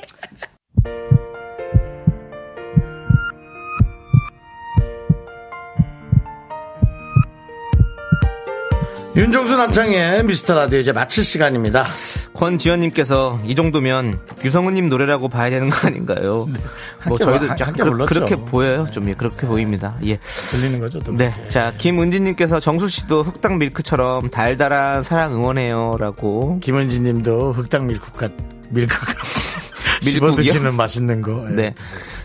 윤정수 남창의 미스터 라디오 이제 마칠 시간입니다. 권지현님께서 이 정도면 유성우님 노래라고 봐야 되는 거 아닌가요? 뭐 함께 저희도 와- 좀 함께 그. 그렇게 보여요. 좀 예, 그렇게 보입니다. 예. 들리는 거죠, 또. 네. 자, 김은지님께서 정수 씨도 흑당 밀크처럼 달달한 사랑 응원해요라고. 김은지 님도 흑당 밀크가, 밀크가. 씹어 밀국이요? 드시는 맛있는 거. 예. 네.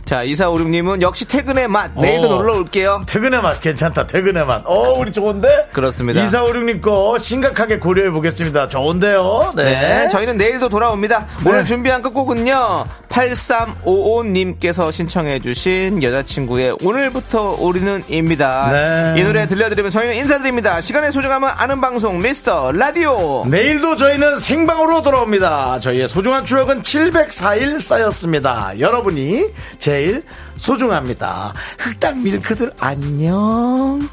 자, 이사오륙님은 역시 퇴근의 맛. 내일도 오. 놀러 올게요. 퇴근의 맛 괜찮다. 퇴근의 맛. 어, 우리 좋은데? 그렇습니다. 이사오륙님 거 심각하게 고려해 보겠습니다. 좋은데요? 네. 네. 저희는 내일도 돌아옵니다. 오늘 준비한 끝곡은요. 8355님께서 신청해 주신 여자친구의 오늘부터 우리는입니다. 네. 이 노래 들려드리면 저희는 인사드립니다. 시간의 소중함을 아는 방송 미스터 라디오. 내일도 저희는 생방으로 돌아옵니다. 저희의 소중한 추억은 704일 쌓였습니다. 여러분이 제일 소중합니다. 흑당 밀크들 안녕.